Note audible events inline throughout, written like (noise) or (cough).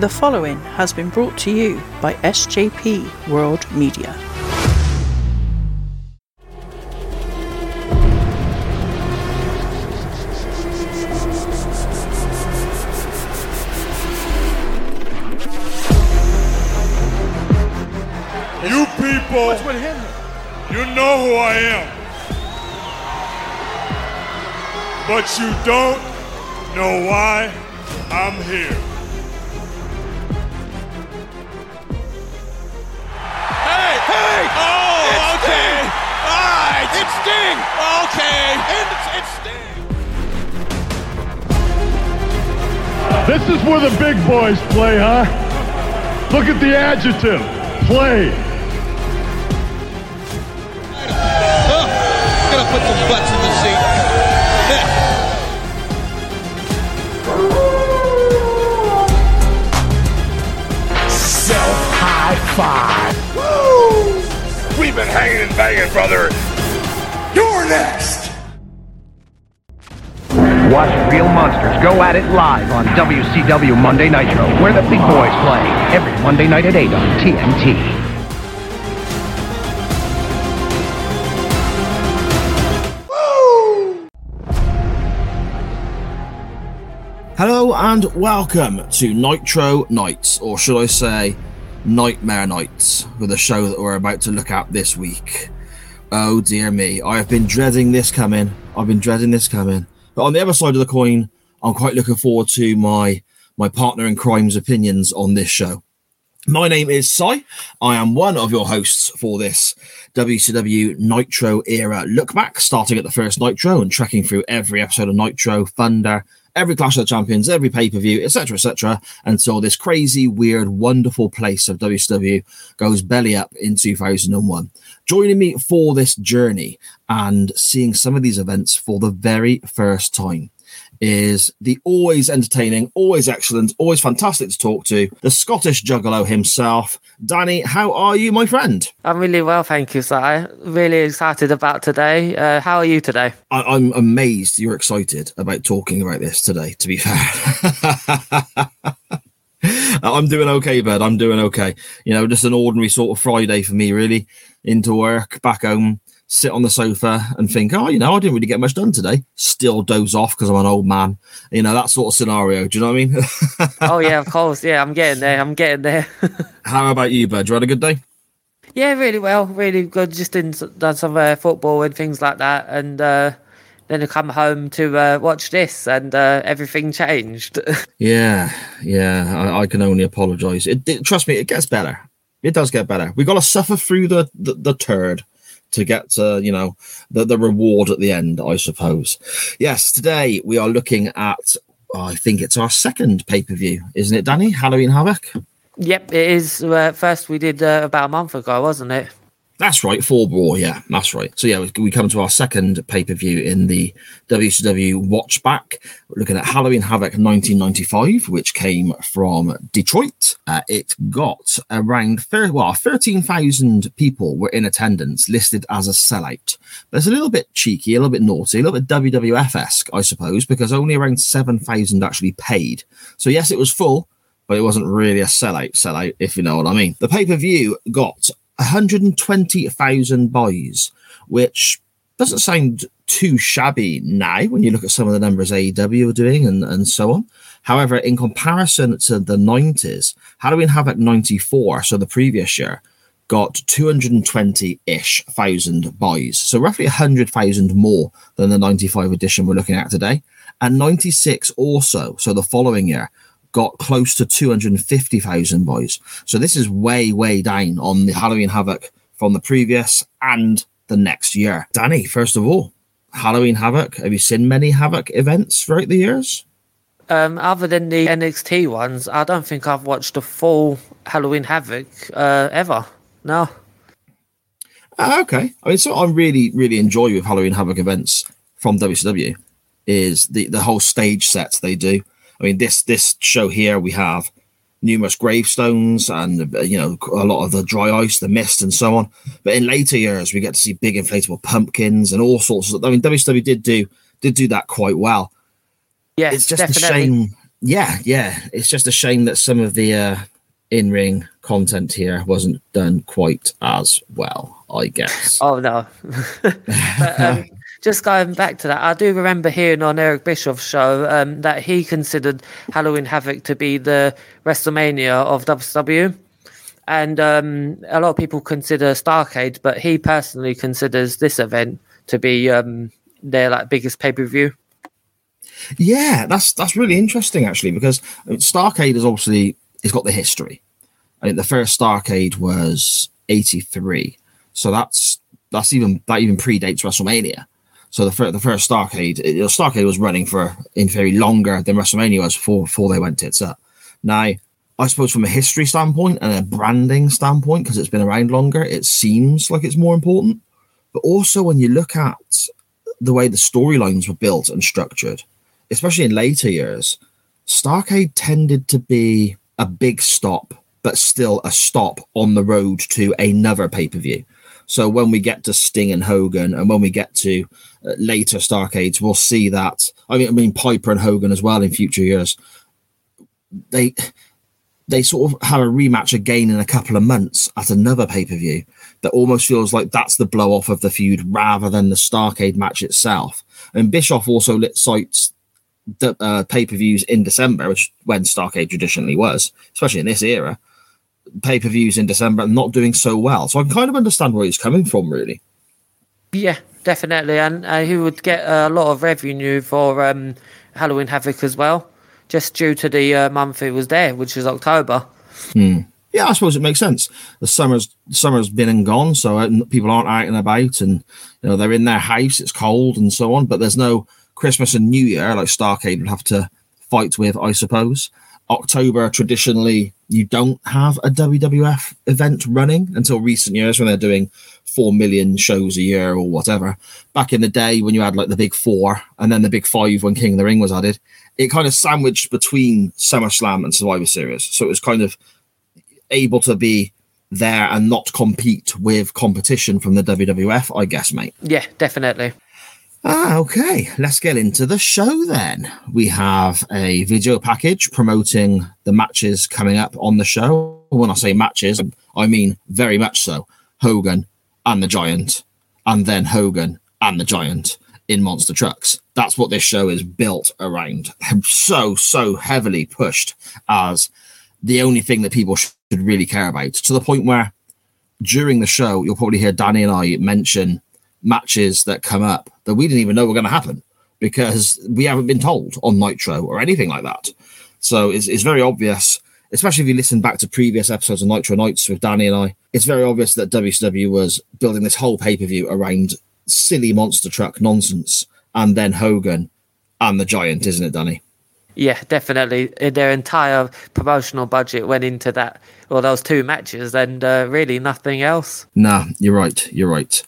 The following has been brought to you by SJP World Media. You people, you know who I am. But you don't know why I'm here. Sting. Okay. And it's, it's Sting. This is where the big boys play, huh? Look at the adjective. Play. Gonna put some butts in the seat. Self high five. We've been hanging and banging, brother. You're next. Watch Real Monsters go at it live on WCW Monday Nitro, where the big boys play every Monday night at 8 on TNT. Hello and welcome to Nitro Nights, or should I say Nightmare Nights, with the show that we're about to look at this week. Oh dear me, I have been dreading this coming. I've been dreading this coming. But on the other side of the coin, I'm quite looking forward to my my partner in crime's opinions on this show. My name is Cy. I am one of your hosts for this WCW Nitro era look back, starting at the first Nitro and trekking through every episode of Nitro, Thunder, every Clash of the Champions, every pay per view, etc., etc., until this crazy, weird, wonderful place of WCW goes belly up in 2001. Joining me for this journey and seeing some of these events for the very first time is the always entertaining, always excellent, always fantastic to talk to, the Scottish Juggalo himself. Danny, how are you, my friend? I'm really well, thank you, Si. Really excited about today. Uh, how are you today? I- I'm amazed you're excited about talking about this today, to be fair. (laughs) I'm doing okay, bud. I'm doing okay. You know, just an ordinary sort of Friday for me, really. Into work, back home, sit on the sofa and think, oh, you know, I didn't really get much done today. Still doze off because I'm an old man. You know, that sort of scenario. Do you know what I mean? (laughs) oh yeah, of course. Yeah, I'm getting there. I'm getting there. (laughs) How about you, bud? You had a good day? yeah, really well, really good. Just in, done some uh, football and things like that, and uh, then I come home to uh, watch this, and uh, everything changed. (laughs) Yeah, yeah. I, I can only apologise. It, it, trust me, it gets better. It does get better. We've got to suffer through the, the the turd to get to you know the the reward at the end, I suppose. Yes, today we are looking at. oh, I think it's our second pay per view, isn't it, Danny? Halloween Havoc. yep, it is. Uh, first we did uh, about a month ago, wasn't it? That's right, Fall Brawl. Yeah, that's right. So yeah, we, come to our second pay per view in the WCW Watch Back. We're looking at Halloween Havoc 1995, which came from Detroit. Uh, it got around thir- well, 13,000 people were in attendance, listed as a sellout. But it's a little bit cheeky, a little bit naughty, a little bit WWF esque, I suppose, because only around 7,000 actually paid. So yes, it was full. But it wasn't really a sellout, sellout, if you know what I mean. The pay per view got 120,000 buys, which doesn't sound too shabby now when you look at some of the numbers AEW are doing and, and so on. However, in comparison to the 90s, Halloween Havoc 94, so the previous year, got 220 ish thousand buys. So roughly 100,000 more than the 95 edition we're looking at today. And 96 also, so the following year, got close to 250,000 boys. So this is way, way down on the Halloween Havoc from the previous and the next year. Danny, first of all, Halloween Havoc. Have you seen many Havoc events throughout the years? Um, other than the NXT ones, I don't think I've watched a full Halloween Havoc uh, ever. No. Ah, okay. I mean, so I really, really enjoy with Halloween Havoc events from WCW is the, the whole stage sets they do. I mean, this this show here we have numerous gravestones and uh, you know a lot of the dry ice, the mist, and so on. But in later years, we get to see big inflatable pumpkins and all sorts of. I mean, WCW did do did do that quite well. Yes, it's just definitely. a shame yeah, yeah, it's just a shame that some of the uh, in ring content here wasn't done quite as well, I guess. Oh no. (laughs) but, um, (laughs) just going back to that, I do remember hearing on Eric Bischoff's show um, that he considered Halloween Havoc to be the WrestleMania of WWE. And um, a lot of people consider Starcade, but he personally considers this event to be um, their like biggest pay per view. Yeah, that's that's really interesting actually because Starcade is obviously it's got the history. I think the first Starcade was eighty three, so that's that's even that even predates WrestleMania. So the first, the first Starcade, it, Starcade was running for in theory longer than WrestleMania was before before they went tits up. Uh, now, I suppose from a history standpoint and a branding standpoint, because it's been around longer, it seems like it's more important. But also when you look at the way the storylines were built and structured, especially in later years, Starcade tended to be a big stop, but still a stop on the road to another pay per view. So when we get to Sting and Hogan, and when we get to uh, later Starcades, we'll see that. I mean, I mean Piper and Hogan as well in future years. They they sort of have a rematch again in a couple of months at another pay per view that almost feels like that's the blow off of the feud rather than the Starcade match itself. And Bischoff also lit cites the uh, pay per views in December, which when Starcade traditionally was, especially in this era pay per views in December and not doing so well. So I can kind of understand where he's coming from, really. Yeah, definitely, and uh, he would get a lot of revenue for um, Halloween Havoc as well, just due to the uh, month it was there, which is October. Hmm. Yeah, I suppose it makes sense. The summer's summer's been and gone, so uh, people aren't out and about, and you know they're in their house. It's cold and so on, but there's no Christmas and New Year like Starcade would have to fight with, I suppose. October traditionally you don't have a WWF event running until recent years when they're doing four million shows a year or whatever. Back in the day when you had like the big four and then the big five when King of the Ring was added, it kind of sandwiched between SummerSlam and Survivor Series. So it was kind of able to be there and not compete with competition from the WWF, I guess, mate. Yeah, definitely. Ah, okay. Let's get into the show then. We have a video package promoting the matches coming up on the show. When I say matches, I mean very much so. Hogan and the Giant, and then Hogan and the Giant in monster trucks. That's what this show is built around. So, so heavily pushed as the only thing that people should really care about to the point where during the show, you'll probably hear Danny and I mention matches that come up that we didn't even know were going to happen because we haven't been told on Nitro or anything like that. So it's, it's very obvious, especially if you listen back to previous episodes of Nitro Nights with Danny and I, it's very obvious that WCW was building this whole pay per view around silly monster truck nonsense and then Hogan and the Giant, isn't it, Danny? Yeah, definitely. Their entire promotional budget went into that, well, those two matches, and uh, really nothing else. Nah, you're right. You're right.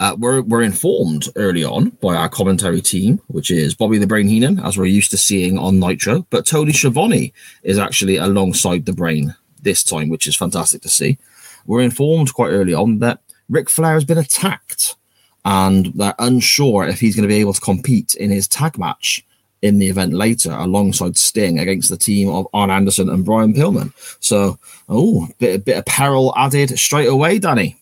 Uh, we're, we're informed early on by our commentary team, which is Bobby the Brain Heenan, as we're used to seeing on Nitro. But Tony Schiavone is actually alongside the Brain this time, which is fantastic to see. We're informed quite early on that Ric Flair has been attacked and they're unsure if he's going to be able to compete in his tag match in the event later alongside Sting against the team of Arn Anderson and Brian Pillman. So, oh, bit, a bit of peril added straight away, Danny.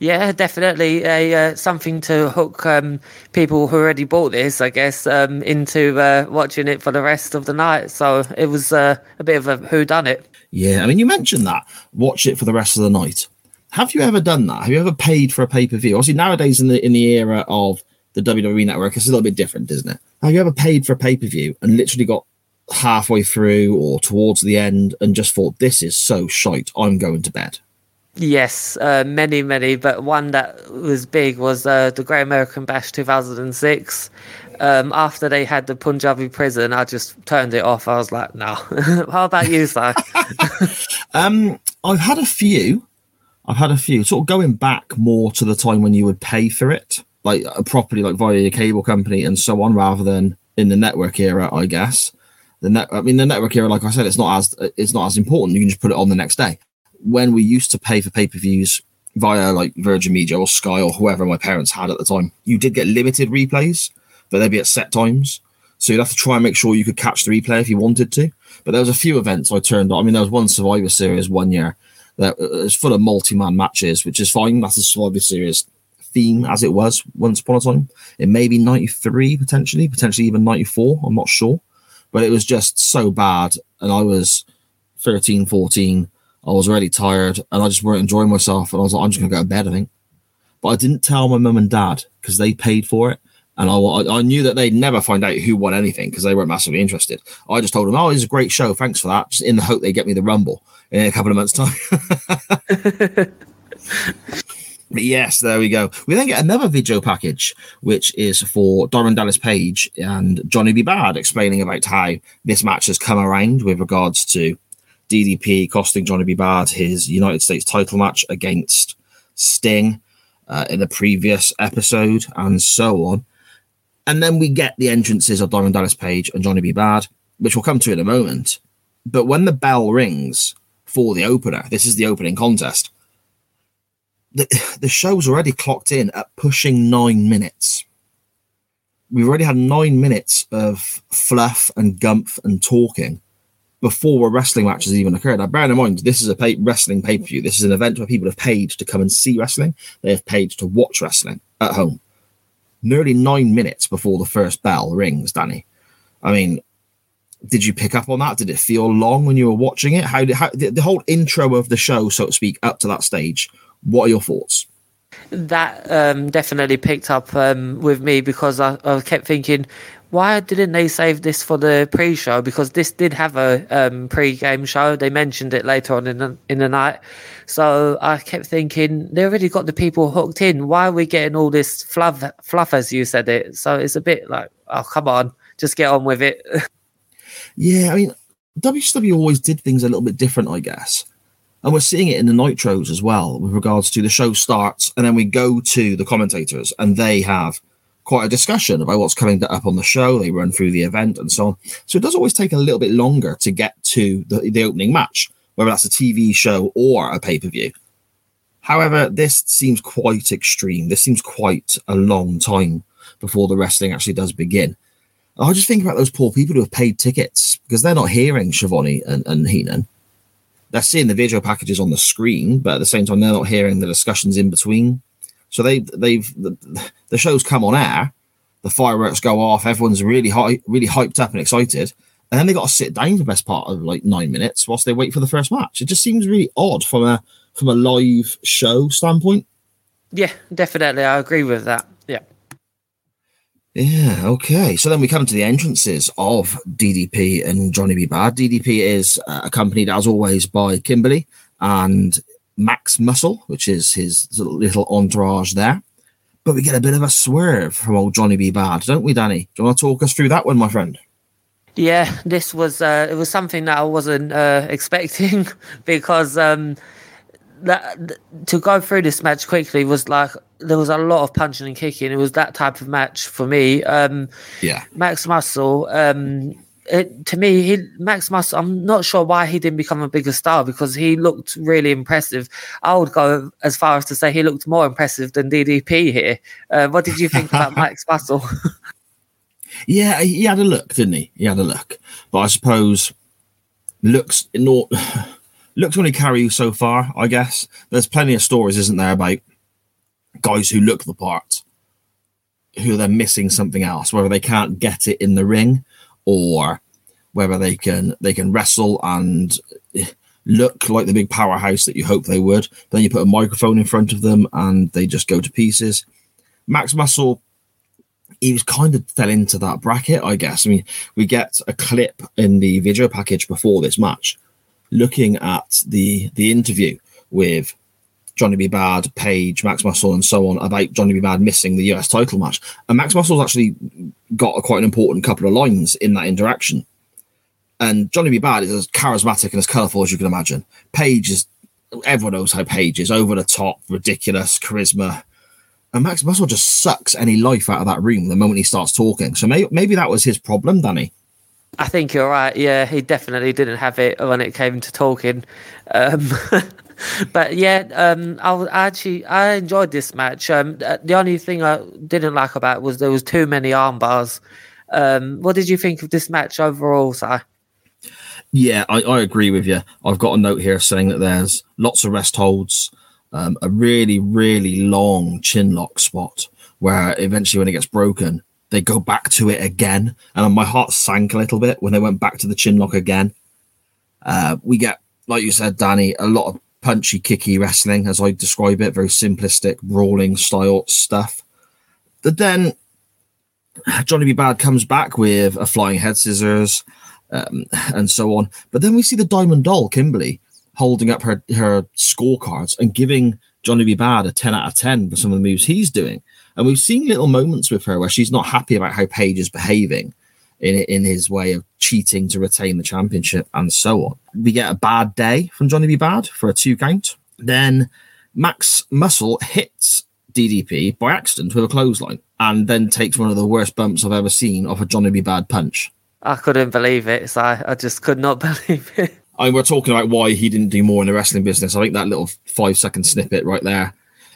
Yeah, definitely a uh, something to hook um, people who already bought this, I guess, um, into uh, watching it for the rest of the night. So it was uh, a bit of a who done it. Yeah, I mean, you mentioned that watch it for the rest of the night. Have you ever done that? Have you ever paid for a pay per view? Obviously, nowadays in the in the era of the WWE network, it's a little bit different, isn't it? Have you ever paid for a pay per view and literally got halfway through or towards the end and just thought, "This is so shite, I'm going to bed." Yes, uh, many, many, but one that was big was uh, the Great American Bash 2006. Um, after they had the Punjabi prison, I just turned it off. I was like, no. (laughs) How about you, sir? (laughs) um, I've had a few. I've had a few. Sort of going back more to the time when you would pay for it, like uh, properly, like via your cable company and so on, rather than in the network era, I guess. The net, I mean, the network era, like I said, it's not as it's not as important. You can just put it on the next day when we used to pay for pay per views via like Virgin Media or Sky or whoever my parents had at the time, you did get limited replays, but they'd be at set times. So you'd have to try and make sure you could catch the replay if you wanted to. But there was a few events I turned on. I mean, there was one Survivor Series one year that uh, was full of multi-man matches, which is fine. That's the Survivor Series theme as it was once upon a time. It may be 93 potentially, potentially even 94. I'm not sure. But it was just so bad. And I was 13, 14. I was really tired and I just weren't enjoying myself. And I was like, I'm just going to go to bed, I think. But I didn't tell my mum and dad because they paid for it. And I, I knew that they'd never find out who won anything because they weren't massively interested. I just told them, "Oh, it's a great show. Thanks for that." Just in the hope they get me the Rumble in a couple of months' time. (laughs) yes, there we go. We then get another video package, which is for Diamond Dallas Page and Johnny B. Badd explaining about how this match has come around with regards to DDP costing Johnny B. Badd his United States title match against Sting uh, in the previous episode, and so on. And then we get the entrances of Diamond Dallas Page and Johnny B. Badd, which we'll come to in a moment. But when the bell rings for the opener, this is the opening contest. The, (sighs) the show's already clocked in at pushing nine minutes. We've already had nine minutes of fluff and gumph and talking before a wrestling match has even occurred. Now, bear in mind, this is a pay- wrestling pay per view. This is an event where people have paid to come and see wrestling. They have paid to watch wrestling at home nearly nine minutes before the first bell rings, Danny. I mean, did you pick up on that? Did it feel long when you were watching it? How did how, the, the whole intro of the show, so to speak, up to that stage? What are your thoughts? That um, definitely picked up um, with me because I, I kept thinking, why didn't they save this for the pre-show? Because this did have a um, pre-game show. They mentioned it later on in the, in the night. So I kept thinking they already got the people hooked in. Why are we getting all this fluff, fluff as you said it? So it's a bit like, oh come on, just get on with it. (laughs) yeah, I mean, WCW always did things a little bit different, I guess. And we're seeing it in the Nitros as well, with regards to the show starts, and then we go to the commentators, and they have quite a discussion about what's coming up on the show. They run through the event and so on. So it does always take a little bit longer to get to the, the opening match, whether that's a TV show or a pay per view. However, this seems quite extreme. This seems quite a long time before the wrestling actually does begin. I just think about those poor people who have paid tickets because they're not hearing Schiavone and, and Heenan. They're seeing the video packages on the screen, but at the same time, they're not hearing the discussions in between. So they they've the, the show's come on air, the fireworks go off, everyone's really high, really hyped up and excited, and then they got to sit down for the best part of like nine minutes whilst they wait for the first match. It just seems really odd from a from a live show standpoint. Yeah, definitely, I agree with that. Yeah. Yeah, okay. So then we come to the entrances of DDP and Johnny B. Badd. DDP is uh, accompanied, as always, by Kimberly and Max Muscle, which is his little entourage there. But we get a bit of a swerve from old Johnny B. Badd, don't we, Danny? Do you want to talk us through that one, my friend? Yeah, this was uh, it was something that I wasn't uh, expecting (laughs) because um, that to go through this match quickly was like there was a lot of punching and kicking. It was that type of match for me. Um, yeah, Max Muscle. Um, it, to me, he Max Muscle. I'm not sure why he didn't become a bigger star because he looked really impressive. I would go as far as to say he looked more impressive than DDP here. Uh, what did you think (laughs) about Max Muscle? (laughs) yeah, he had a look, didn't he? He had a look, but I suppose looks not (sighs) looks only carry you so far. I guess there's plenty of stories, isn't there, about guys who look the part who they're missing something else, whether they can't get it in the ring or whether they can they can wrestle and look like the big powerhouse that you hope they would. Then you put a microphone in front of them and they just go to pieces. Max Muscle, he was kind of fell into that bracket, I guess. I mean, we get a clip in the video package before this match, looking at the the interview with Johnny B. Badd, Page, Max Muscle, and so on about Johnny B. Badd missing the US title match. And Max Muscle's actually got a quite an important couple of lines in that interaction. And Johnny B. Badd is as charismatic and as colourful as you can imagine. Page is, everyone knows how Page is over the top, ridiculous, charisma. And Max Muscle just sucks any life out of that room the moment he starts talking. So maybe, maybe that was his problem, Danny. I think you're right. Yeah, he definitely didn't have it when it came to talking. Um, (laughs) (laughs) but yeah, um, I, actually I enjoyed this match. Um, uh, the only thing I didn't like about it was there was too many arm bars. Um, what did you think of this match overall, Si? Yeah, I, I agree with you. I've got a note here saying that there's lots of rest holds, um, a really, really long chin lock spot where eventually when it gets broken, they go back to it again. And my heart sank a little bit when they went back to the chin lock again. Uh, we get, like you said, Danny, a lot of punchy, kicky wrestling, as I describe it, very simplistic, brawling style stuff. But then Johnny B. Badd comes back with a flying head scissors um, and so on. But then we see the Diamond Doll, Kimberly, holding up her, her scorecards and giving Johnny B. Badd a 10 out of 10 for some of the moves he's doing. And we've seen little moments with her where she's not happy about how Page is behaving in in his way of cheating to retain the championship and so on. We get a bad day from Johnny B. Badd for a two count. Then Max Muscle hits DDP by accident with a clothesline and then takes one of the worst bumps I've ever seen off a Johnny B. Badd punch. I couldn't believe it. So I, I just could not (laughs) believe it. I mean, we're talking about why he didn't do more in the wrestling business. I think that little five second snippet right there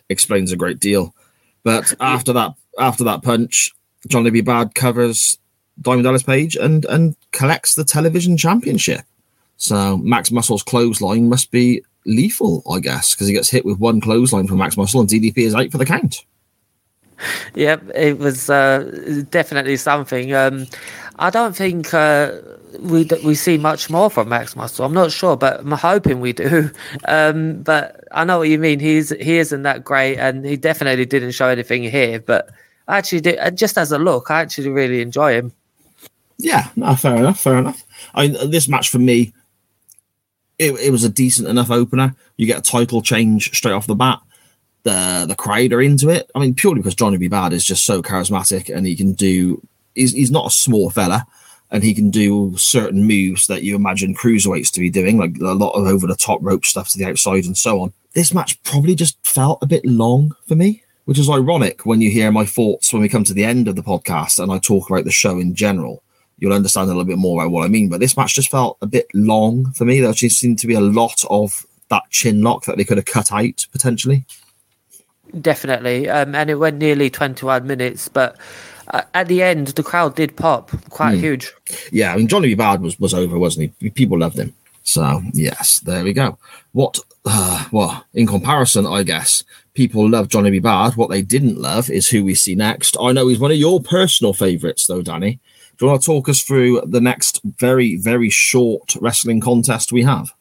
explains a great deal. But after that, after that punch, Johnny B. Badd covers Diamond Dallas Page and and collects the television championship. So Max Muscle's clothesline must be lethal, I guess, because he gets hit with one clothesline from Max Muscle and DDP is out for the count. Yep, it was uh, definitely something. Um, I don't think uh, we we see much more from Max Muscle. I'm not sure, but I'm hoping we do. (laughs) Um, but I know what you mean. He's he isn't that great, and he definitely didn't show anything here. But I actually, did, uh, just as a look, I actually really enjoy him. Yeah, no, fair enough, fair enough. I mean, uh, this match for me, it, it was a decent enough opener. You get a title change straight off the bat. The the crowd are into it. I mean, purely because Johnny B. Badd is just so charismatic and he can do. He's, he's not a small fella, and he can do certain moves that you imagine cruiserweights to be doing, like a lot of over the top rope stuff to the outside and so on. This match probably just felt a bit long for me, which is ironic when you hear my thoughts when we come to the end of the podcast and I talk about the show in general you'll understand a little bit more about what I mean. But this match just felt a bit long for me. There just seemed to be a lot of that chin lock that they could have cut out potentially. Definitely, um, and it went nearly twenty-one minutes, but. Uh, at the end, the crowd did pop quite mm. huge. Yeah, I mean, Johnny B. Badd was, was over, wasn't he? People loved him. So, yes, there we go. What, uh, well, in comparison, I guess, people love Johnny B. Badd. What they didn't love is who we see next. I know he's one of your personal favourites, though, Danny. Do you want to talk us through the next very, very short wrestling contest we have?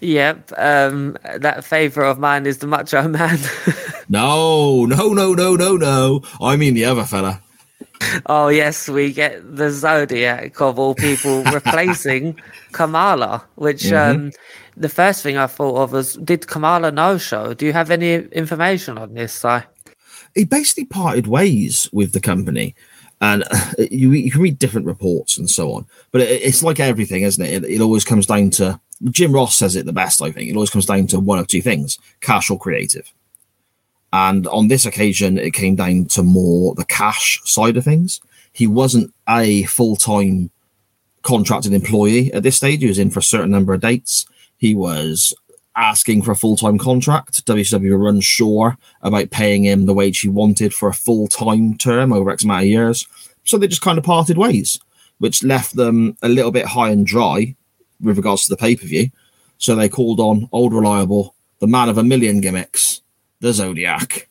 Yep. Um, that favourite of mine is the Macho Man. (laughs) no, no, no, no, no, no. I mean the other fella. Oh, yes, we get the Zodiac of all people (laughs) replacing Kamala, which mm-hmm. um, the first thing I thought of was did Kamala no show? Do you have any information on this, Si? He basically parted ways with the company and (laughs) you, you can read different reports and so on. But it, it's like everything, isn't it? it? It always comes down to Jim Ross says it the best. I think it always comes down to one of two things: cash or creative. And on this occasion, it came down to more the cash side of things. He wasn't a full time contracted employee at this stage. He was in for a certain number of dates. He was asking for a full time contract. WCW were unsure about paying him the wage he wanted for a full time term over X amount of years. So they just kind of parted ways, which left them a little bit high and dry with regards to the pay per view. So they called on old reliable, the man of a million gimmicks, the Zodiac.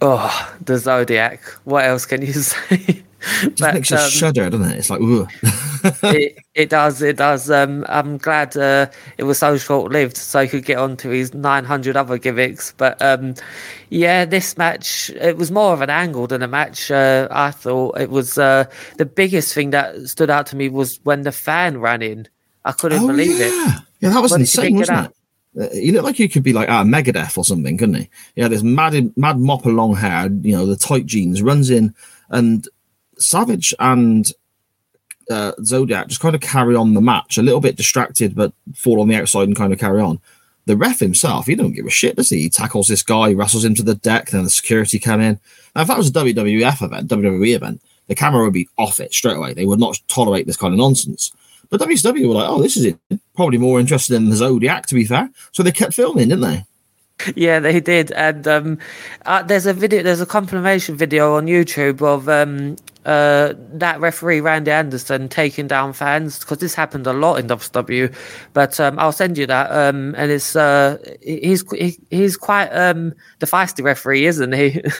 Oh, the Zodiac. What else can you (laughs) say? It but, makes you um, shudder, doesn't it? It's like, (laughs) it, it does, it does. Um, I'm glad uh, it was so short lived, so he could get on to his 900 other gimmicks. But um, yeah, this match, it was more of an angle than a match. Uh, I thought it was uh, the biggest thing that stood out to me was when the fan ran in. I couldn't oh, believe yeah. it. Yeah, that was what insane, wasn't it? Uh, he looked like he could be like ah, Megadeth or something, couldn't he? Yeah, this mad, mad mop of long hair, you know, the tight jeans, runs in and Savage and uh, Zodiac just kind of carry on the match, a little bit distracted, but fall on the outside and kind of carry on. The ref himself, he don't give a shit, does he? He tackles this guy, wrestles him to the deck, then the security come in. Now, if that was a WWF event, WWE event, the camera would be off it straight away. They would not tolerate this kind of nonsense. But WCW were like, oh, this is it. Probably more interested in the Zodiac, to be fair. So they kept filming, didn't they? Yeah, they did, and um, uh, there's a video, there's a compilation video on YouTube of um, uh, that referee Randy Anderson taking down fans because this happened a lot in WCW. But um, I'll send you that, um, and it's uh, he's he, he's quite um, the feisty referee, isn't he? (laughs)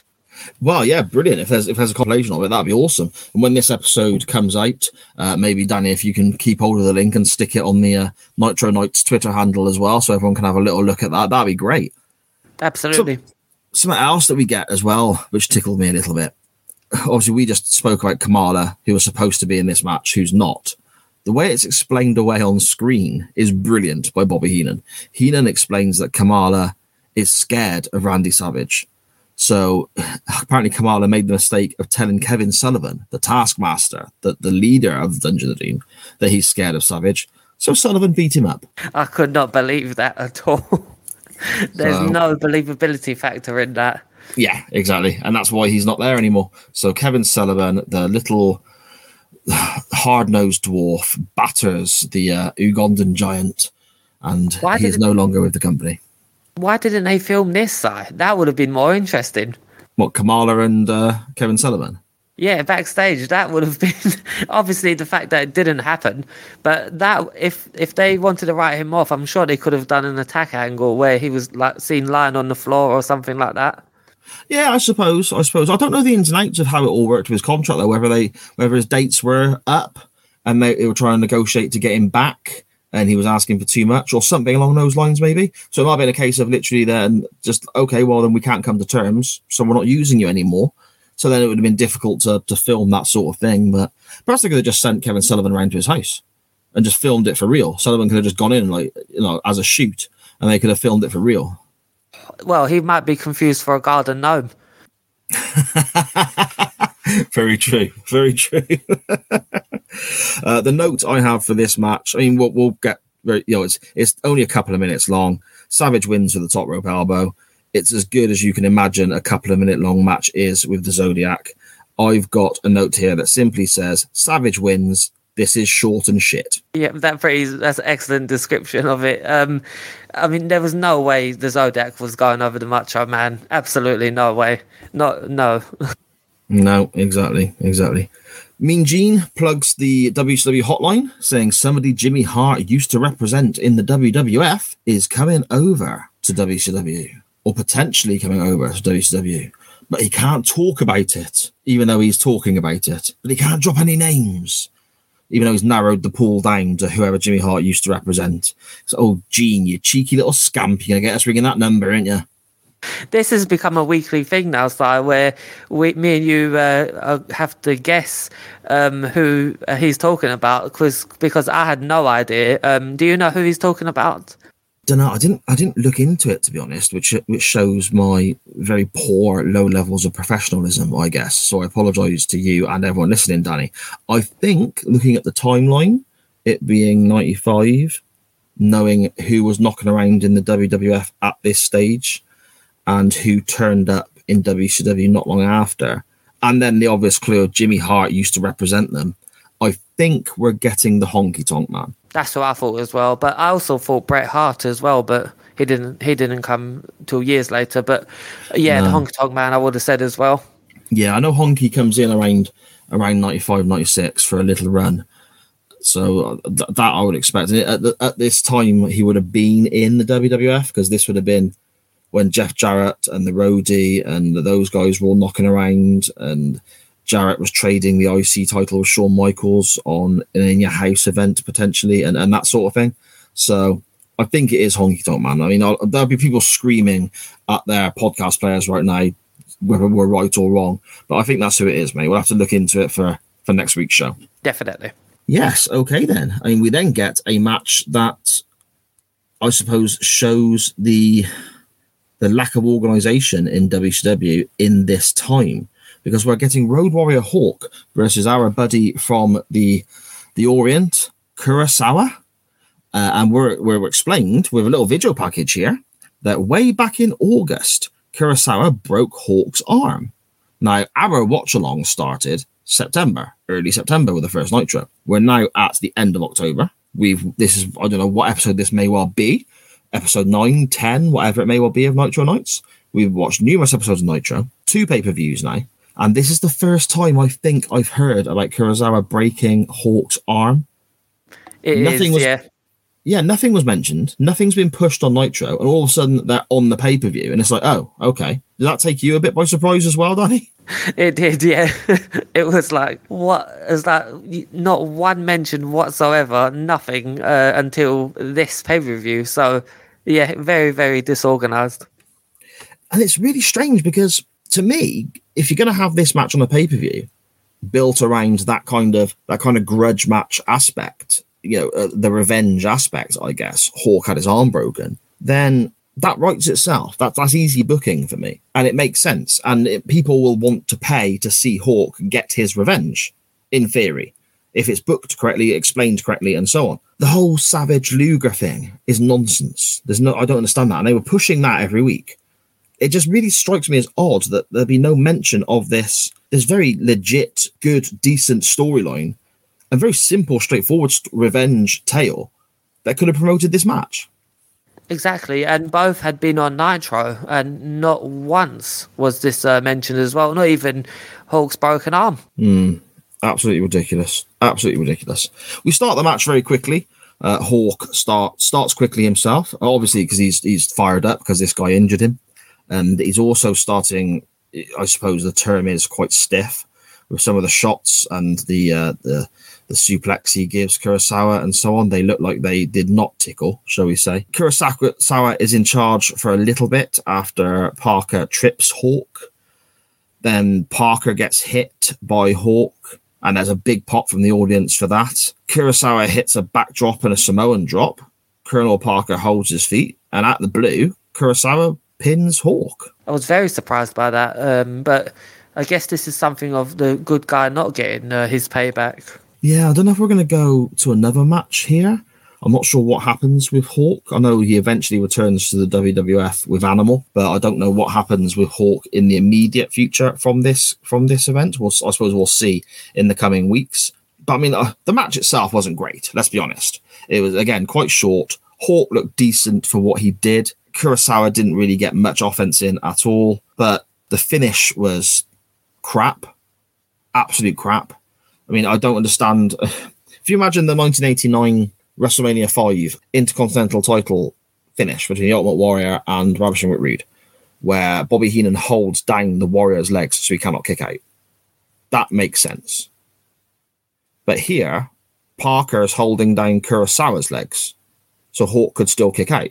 Well, yeah, brilliant. If there's if there's a compilation of it, that'd be awesome. And when this episode comes out, uh, maybe Danny, if you can keep hold of the link and stick it on the uh, Nitro Nights Twitter handle as well, so everyone can have a little look at that. That'd be great. Absolutely. So, something else that we get as well, which tickled me a little bit. Obviously, we just spoke about Kamala, who was supposed to be in this match, who's not. The way it's explained away on screen is brilliant by Bobby Heenan. Heenan explains that Kamala is scared of Randy Savage so (sighs) apparently Kamala made the mistake of telling Kevin Sullivan, the taskmaster, the, the leader of the Dungeon of Doom, that he's scared of Savage. So Sullivan beat him up. I could not believe that at all. (laughs) (laughs) There's so, no believability factor in that. Yeah, exactly. And that's why he's not there anymore. So Kevin Sullivan, the little (sighs) hard nosed dwarf, batters the uh, Ugandan giant, and he is no longer with the company why didn't they film this side? That would have been more interesting. What Kamala and uh, Kevin Sullivan? Yeah, backstage that would have been (laughs) obviously the fact that it didn't happen, but that if if they wanted to write him off, I'm sure they could have done an attack angle where he was like seen lying on the floor or something like that. Yeah, I suppose. I suppose I don't know the ins and outs of how it all worked with his contract though. Whether they whether his dates were up and they, they were trying to negotiate to get him back, and he was asking for too much or something along those lines, maybe. So it might have been a case of literally then just, okay, well, then we can't come to terms. So we're not using you anymore. So then it would have been difficult to, to film that sort of thing. But perhaps they could have just sent Kevin Sullivan around to his house and just filmed it for real. Sullivan could have just gone in, like, you know, as a shoot and they could have filmed it for real. Well, he might be confused for a garden gnome. (laughs) very true. Very true. (laughs) uh, the note I have for this match, I mean, we'll, we'll get very, you know, it's it's only a couple of minutes long. Savage wins with the top rope elbow. It's as good as you can imagine a couple of minute long match is with the Zodiac. I've got a note here that simply says Savage wins. This is short and shit. Yeah, that phrase, that's an excellent description of it. Um, I mean, there was no way the Zodiac was going over the Macho Man. Absolutely no way. Not, no. (laughs) No, exactly, exactly. Mean Gene plugs the WCW hotline saying somebody Jimmy Hart used to represent in the WWF is coming over to WCW or potentially coming over to WCW. But he can't talk about it, even though he's talking about it. But he can't drop any names, even though he's narrowed the pool down to whoever Jimmy Hart used to represent. So, oh, Gene, you cheeky little scamp, you're going to get us ringing that number, ain't you? This has become a weekly thing now, Si, where we, me and you uh, have to guess um, who uh, he's talking about because because I had no idea. Um, do you know who he's talking about? Don't know. I didn't. I didn't look into it to be honest, which which shows my very poor low levels of professionalism, I guess. So I apologise to you and everyone listening, Danny. I think looking at the timeline, it being ninety five, knowing who was knocking around in the WWF at this stage and who turned up in WCW not long after. And then the obvious clue Jimmy Hart used to represent them. I think we're getting the honky tonk man. That's what I thought as well. But I also thought Bret Hart as well, but he didn't he didn't come till years later. But yeah, no. the honky tonk man I would have said as well. Yeah, I know Honky comes in around around 95, 96 for a little run. So uh, th- that I would expect. At, the, at this time, he would have been in the WWF because this would have been when Jeff Jarrett and the Roadie and those guys were all knocking around, and Jarrett was trading the IC title with Shawn Michaels on an In Your House event potentially, and, and that sort of thing. So I think it is Honky Tonk Man. I mean, I'll, there'll be people screaming at their podcast players right now, whether we're right or wrong, but I think that's who it is, mate. We'll have to look into it for for next week's show. Definitely. Yes. Okay then. I mean, we then get a match that I suppose shows the the lack of organization in WCW in this time because we're getting Road Warrior Hawk versus our buddy from the the Orient, Kurosawa. Uh, and we're, we're explained with a little video package here that way back in August, Kurosawa broke Hawk's arm. Now, our watch along started September, early September with the first Nitro. We're now at the end of October. We've this is I don't know what episode this may well be, episode 9, 10, whatever it may well be of Nitro Nights. We've watched numerous episodes of Nitro, two pay per views now. And this is the first time I think I've heard about Kurosawa breaking Hawk's arm. It Nothing is, was- yeah. Yeah, nothing was mentioned. Nothing's been pushed on Nitro. And all of a sudden they're on the pay per view. And it's like, oh, okay. Did that take you a bit by surprise as well, Danny? (laughs) It did, yeah. (laughs) it was like, what is that? Not one mention whatsoever, nothing uh, until this pay per view. So, yeah, very, very disorganized. And it's really strange because to me, if you're going to have this match on a pay per view built around that kind of that kind of grudge match aspect, you know, uh, the revenge aspect, I guess. Hawk had his arm broken, then that writes itself. That that's easy booking for me, and it makes sense. And it, people will want to pay to see Hawk get his revenge. In theory, if it's booked correctly, explained correctly, and so on. The whole Savage Luger thing is nonsense. There's no, I don't understand that. And they were pushing that every week it just really strikes me as odd that there be no mention of this this very legit, good, decent storyline, a very simple, straightforward st- revenge tale that could have promoted this match. Exactly, and both had been on Nitro, and not once was this uh, mentioned as well. Not even Hulk's broken arm. Absolutely ridiculous. Absolutely ridiculous. We start the match very quickly. Uh, Hawk start starts quickly himself, obviously because he's he's fired up because this guy injured him, and he's also starting. I suppose the term is quite stiff with some of the shots and the uh, the the suplex he gives Kurosawa and so on. They look like they did not tickle, shall we say? Kurosawa is in charge for a little bit after Parker trips Hawk. Then Parker gets hit by Hawk, and there's a big pop from the audience for that. Kurosawa hits a backdrop and a Samoan drop. Colonel Parker holds his feet, and at the blue, Kurosawa pins Hawk. I was very surprised by that, um, but I guess this is something of the good guy not getting uh, his payback. Yeah, I don't know if we're going to go to another match here. I'm not sure what happens with Hawk. I know he eventually returns to the WWF with Animal, but I don't know what happens with Hawk in the immediate future from this from this event. We'll, I suppose we'll see in the coming weeks. But I mean, uh, the match itself wasn't great. Let's be honest. It was again quite short. Hawk looked decent for what he did. Kurosawa didn't really get much offense in at all, but the finish was crap, absolute crap. I mean, I don't understand. (sighs) If you imagine the 1989 WrestleMania 5 Intercontinental title finish between the Ultimate Warrior and Ravishing Rick Rude, where Bobby Heenan holds down the Warrior's legs so he cannot kick out. That makes sense. But here, Parker is holding down Kurosawa's legs so Hawk could still kick out.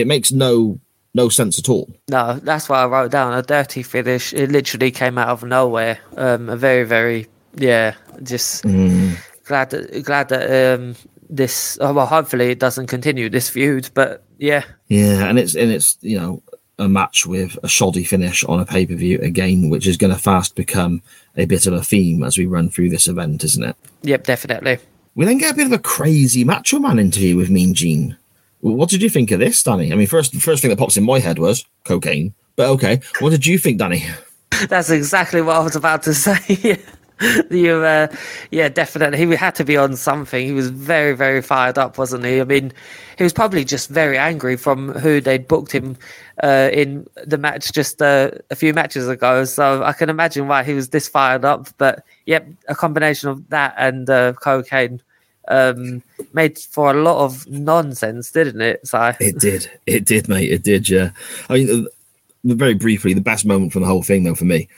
It makes no no sense at all. No, that's what I wrote down. A dirty finish. It literally came out of nowhere. Um, a very, very, yeah, just glad that glad that um, this. Oh, well, hopefully it doesn't continue this feud. But yeah, Yeah, and it's and it's you know a match with a shoddy finish on a pay per view again, which is going to fast become a bit of a theme as we run through this event, isn't it? yep, definitely. We then get a bit of a crazy Macho Man interview with Mean Gene. What did you think of this, Danny? I mean, first first thing that pops in my head was cocaine, but okay. What did you think, Danny? (laughs) That's exactly what I was about to (laughs) say. (laughs) you, uh, yeah, definitely. He had to be on something. He was very, very fired up, wasn't he? I mean, he was probably just very angry from who they'd booked him uh, in the match just uh, a few matches ago. So I can imagine why he was this fired up. But yep, a combination of that and uh, cocaine um, made for a lot of nonsense, didn't it? So It did, it did, mate. It did. Yeah. I mean, uh, very briefly, the best moment from the whole thing, though, for me,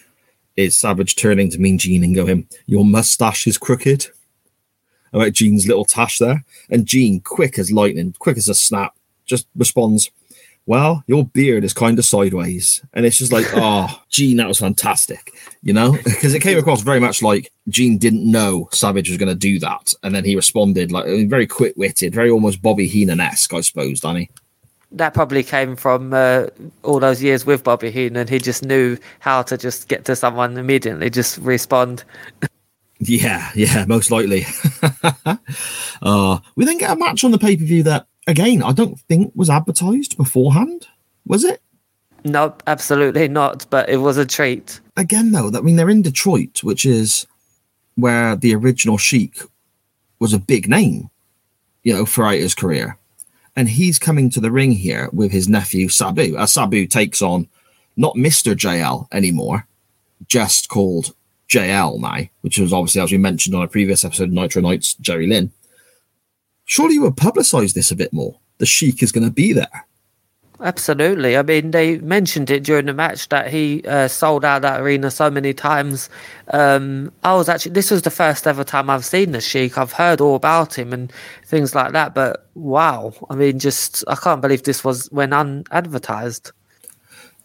is Savage turning to Mean Gene and going, "Your mustache is crooked." Right, Gene's little tash there, and Gene, quick as lightning, quick as a snap, just responds, "Well, your beard is kind of sideways," and it's just like, "Oh, (laughs) Gene, that was fantastic," you know, (laughs) because it came across very much like Gene didn't know Savage was going to do that, and then he responded like very quick-witted, very almost Bobby Heenan-esque, I suppose, Danny. that probably came from uh, all those years with Bobby Heenan. And he just knew how to just get to someone immediately, just respond. (laughs) Yeah, yeah, most likely. uh, we then get a match on the pay per view that, again, I don't think was advertised beforehand. Was it? No, absolutely not. But it was a treat. Again, though, that I mean, they're in Detroit, which is where the original Sheik was a big name, you know, throughout his career. And he's coming to the ring here with his nephew Sabu. As Sabu takes on not Mr. JL anymore, just called JL now, which was obviously, as we mentioned on a previous episode of Nitro Nights, Jerry Lynn. Surely you would publicize this a bit more. The Sheik is going to be there. Absolutely. I mean, they mentioned it during the match that he uh, sold out that arena so many times. Um, I was actually, this was the first ever time I've seen the Sheik. I've heard all about him and things like that, but wow. I mean, just, I can't believe this was when unadvertised.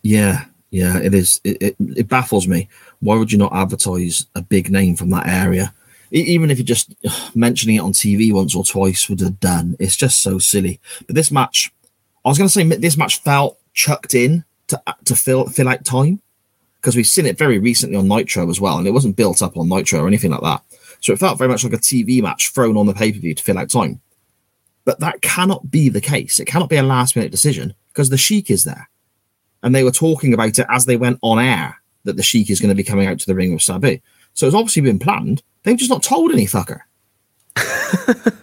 Yeah, yeah, it is. It, it, it baffles me. Why would you not advertise a big name from that area? Even if you're just mentioning it on TV once or twice would have done. It's just so silly. But this match I was going to say this match felt chucked in to uh, to fill fill out time because we've seen it very recently on Nitro as well, and it wasn't built up on Nitro or anything like that. So it felt very much like a TV match thrown on the pay per view to fill out time. But that cannot be the case. It cannot be a last minute decision because the Sheik is there, and they were talking about it as they went on air that the Sheik is going to be coming out to the ring with Sabu. So it's obviously been planned. They've just not told any fucker. (laughs)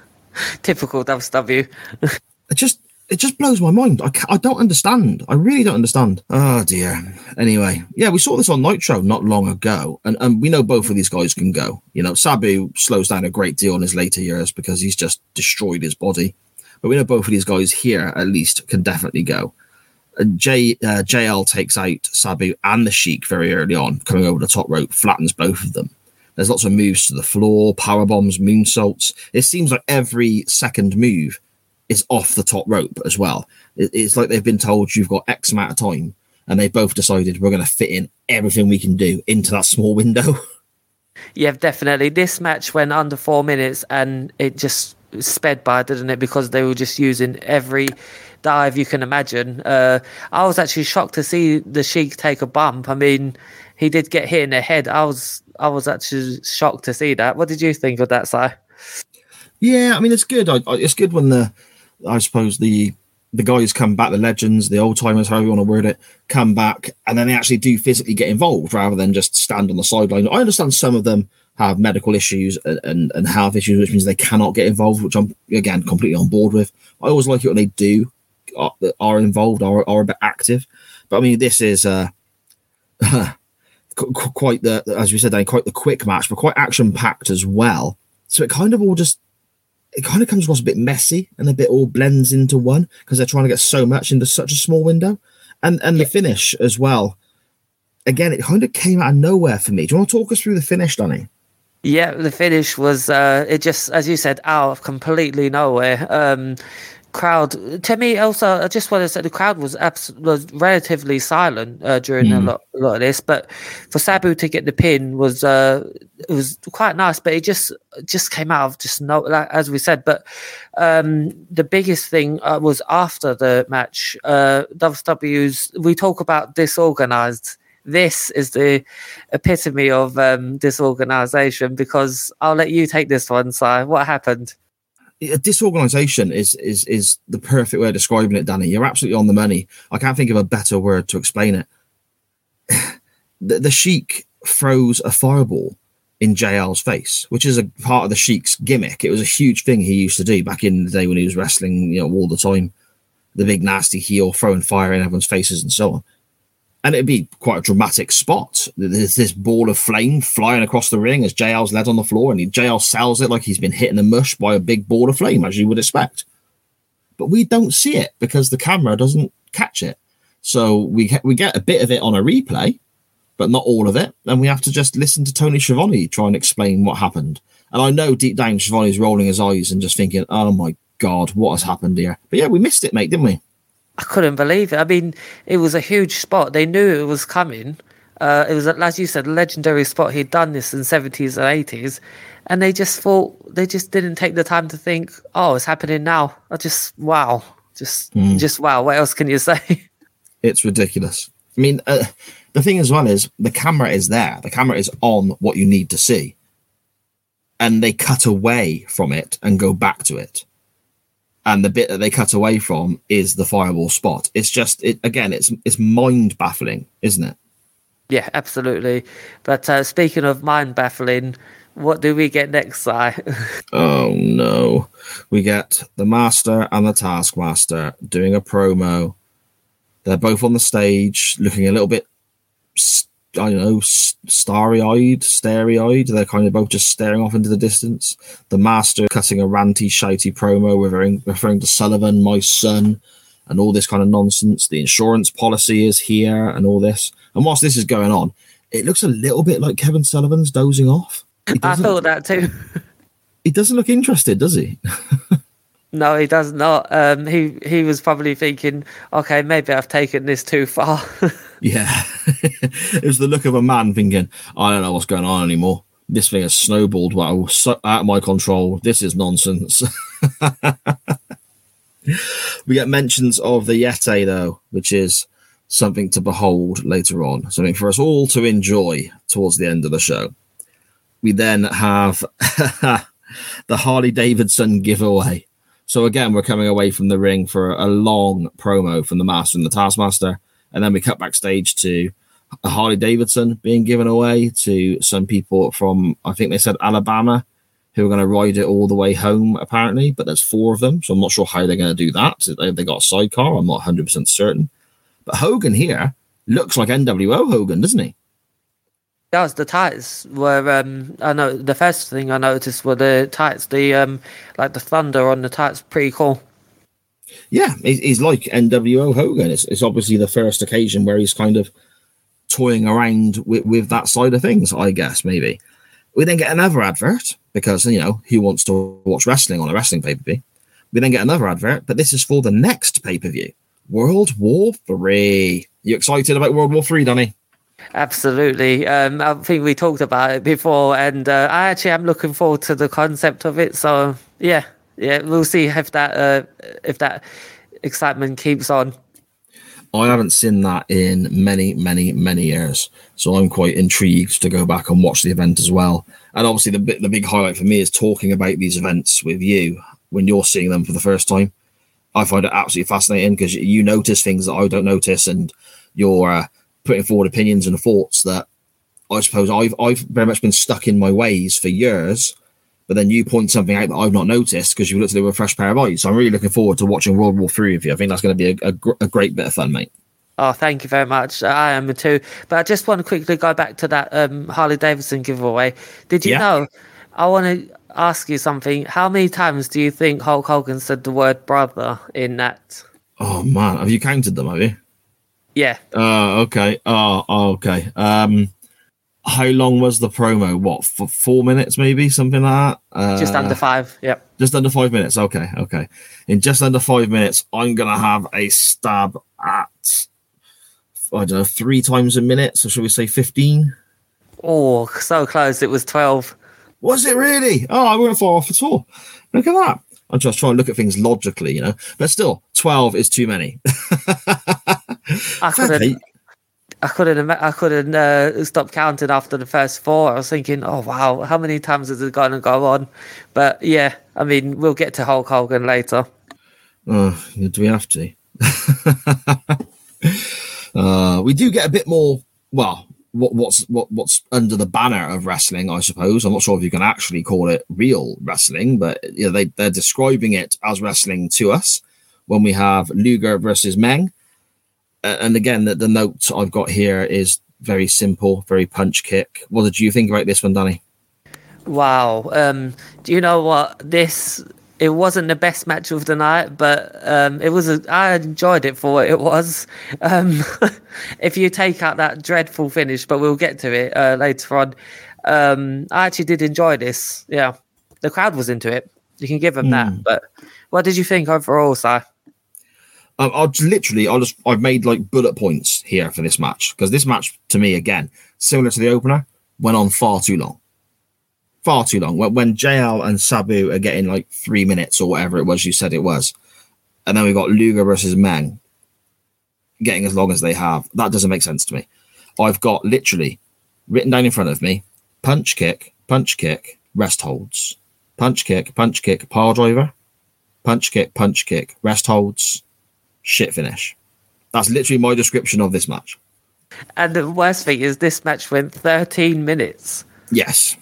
Typical WCW. (laughs) it just it just blows my mind. I, I don't understand. I really don't understand. Oh dear. Anyway, yeah, we saw this on Nitro not long ago, and, and we know both of these guys can go. You know, Sabu slows down a great deal in his later years because he's just destroyed his body. But we know both of these guys here at least can definitely go. J uh, JL takes out Sabu and the Sheik very early on, coming over the top rope, flattens both of them. There's lots of moves to the floor, power bombs, moonsaults. It seems like every second move is off the top rope as well. It's like they've been told you've got X amount of time, and they both decided we're going to fit in everything we can do into that small window. (laughs) Yeah, definitely. This match went under four minutes, and it just sped by, didn't it? Because they were just using every dive you can imagine. Uh, I was actually shocked to see the Sheik take a bump. I mean, he did get hit in the head. I was I was actually shocked to see that. What did you think of that, Si? Yeah, I mean it's good. I, I, it's good when the I suppose the the guys come back, the legends, the old timers, however you want to word it, come back, and then they actually do physically get involved rather than just stand on the sideline. I understand some of them have medical issues and, and, and have issues, which means they cannot get involved, which I'm again completely on board with. I always like it when they do are, are involved, are, are a bit active. But I mean, this is uh, (laughs) quite the, as we said, quite the quick match, but quite action packed as well. So it kind of all just it kind of comes across a bit messy and a bit all blends into one because they're trying to get so much into such a small window. And and the finish as well. Again, it kind of came out of nowhere for me. Do you want to talk us through the finish, Danny? Yeah, the finish was uh, it just as you said out of completely nowhere. Um, crowd to me also i just want to say the crowd was abs- was relatively silent uh, during mm. a, lot, a lot of this but for sabu to get the pin was uh it was quite nice but it just just came out of just no like, as we said but um the biggest thing uh, was after the match uh WCW's we talk about disorganized this is the epitome of um, disorganization because I'll let you take this one, Si. What happened? Disorganization is is is the perfect way of describing it, Danny. You're absolutely on the money. I can't think of a better word to explain it. (sighs) the, the Sheik throws a fireball in JL's face, which is a part of the Sheik's gimmick. It was a huge thing he used to do back in the day when he was wrestling, you know, all the time. The big nasty heel throwing fire in everyone's faces and so on and it'd be quite a dramatic spot. There's this ball of flame flying across the ring as JL's led on the floor, and JL sells it like he's been hit in the mush by a big ball of flame, as you would expect. But we don't see it because the camera doesn't catch it. So we we get a bit of it on a replay, but not all of it, and we have to just listen to Tony Schiavone try and explain what happened. And I know deep down Schiavone's rolling his eyes and just thinking, "Oh my god, what has happened here?" But yeah, we missed it, mate, didn't we? I couldn't believe it. I mean, it was a huge spot. They knew it was coming. Uh, it was, as you said, a legendary spot. He'd done this in the 70s and 80s. And they just thought, they just didn't take the time to think, oh, it's happening now. I just, wow. Just, mm. just wow. What else can you say? (laughs) It's ridiculous. I mean, uh, the thing as well is the camera is there. The camera is on what you need to see. And they cut away from it and go back to it and the bit that they cut away from is the fireball spot. It's just it again. It's it's mind baffling, isn't it? Yeah, absolutely. But uh, speaking of mind baffling, what do we get next, Si? (laughs) Oh no. We get the Master and the Taskmaster doing a promo. They're both on the stage looking a little bit, s- I don't know, starry eyed, starry eyed. They're kind of both just staring off into the distance. The Master cutting a ranty, shitey promo referring, referring to Sullivan, my son, and all this kind of nonsense. The insurance policy is here and all this. And whilst this is going on, it looks a little bit like Kevin Sullivan's dozing off. I thought that too. (laughs) he doesn't look interested, does he? (laughs) No, he does not. Um, he he was probably thinking, okay, maybe I've taken this too far. (laughs) Yeah. (laughs) it was the look of a man thinking, I don't know what's going on anymore. This thing has snowballed well, so out of my control. This is nonsense. (laughs) we get mentions of the Yeti, though, which is something to behold later on, something for us all to enjoy towards the end of the show. We then have the Harley Davidson giveaway. So again, we're coming away from the ring for a long promo from the Master and the Taskmaster, and then we cut backstage to Harley Davidson being given away to some people from I think they said Alabama who are going to ride it all the way home apparently, but there's four of them, so I'm not sure how they're going to do that. Have they got a sidecar? I'm not 100 percent certain. But Hogan here looks like NWO Hogan, doesn't he? Does the tights were um I know the first thing I noticed were the tights, the um like the thunder on the tights pretty cool. Yeah, he's, like NWO Hogan. It's, it's obviously the first occasion where he's kind of toying around with, with that side of things, I guess, maybe. We then get another advert because, you know, who wants to watch wrestling on a wrestling pay per view? We then get another advert, but this is for the next pay per view World War Three. You excited about World War Three, Danny? Absolutely. Um, I think we talked about it before, and uh, I actually am looking forward to the concept of it. So yeah, yeah, we'll see if that uh, if that excitement keeps on. I haven't seen that in many, many, many years, so I'm quite intrigued to go back and watch the event as well. And obviously, the bit, the big highlight for me is talking about these events with you when you're seeing them for the first time. I find it absolutely fascinating because you notice things that I don't notice, and you're uh, putting forward opinions and thoughts that I suppose I've I've very much been stuck in my ways for years. But then you point something out that I've not noticed because you looked at it with a fresh pair of eyes. So I'm really looking forward to watching World War Three with you. I think that's going to be a, a, gr- a great bit of fun, mate. Oh, thank you very much. I am too. But I just want to quickly go back to that um, Harley Davidson giveaway. Did you Yeah. know? I want to ask you something. How many times do you think Hulk Hogan said the word brother in that? Oh man, have you counted them? Have you? Yeah, Oh, okay. Oh, oh, okay. Um, how long was the promo? What for? Four minutes, maybe something like that. Uh, just under five. Yep. Just under five minutes. Okay, okay. In just under five minutes, I'm gonna have a stab at I don't know three times a minute. So should we say fifteen? Oh, so close. It was 12. Was it really? Oh, I went far off at all. Look at that. I'm just trying to look at things logically, you know. But still, twelve is too many. (laughs) I couldn't. I couldn't. I couldn't uh, stop counting after the first four. I was thinking, "Oh wow, how many times is it going to go on?" But yeah, I mean, we'll get to Hulk Hogan later. Oh, do we have to? (laughs) uh, we do get a bit more. Well, what, what's what, what's under the banner of wrestling? I suppose I'm not sure if you can actually call it real wrestling, but you know, they they're describing it as wrestling to us when we have Luger versus Meng. And again, the, the note I've got here is very simple, very punch kick. What did you think about this one, Danny? Wow. Um, do you know what this? It wasn't the best match of the night, but um, it was. A, I enjoyed it for what it was. Um, (laughs) if you take out that dreadful finish, but we'll get to it uh, later on. Um, I actually did enjoy this. Yeah, the crowd was into it. You can give them that. But what did you think overall, Si? Um, I'll just literally, I'll just, I've made like bullet points here for this match because this match, to me, again, similar to the opener, went on far too long. Far too long. When, when JL and Sabu are getting like three minutes or whatever it was you said it was, and then we got Luger versus Meng getting as long as they have, that doesn't make sense to me. I've got literally written down in front of me punch kick, punch kick, rest holds, punch kick, punch kick, power driver, punch kick, punch kick, rest holds, shit finish. That's literally my description of this match. And the worst thing is, this match went 13 minutes. Yes.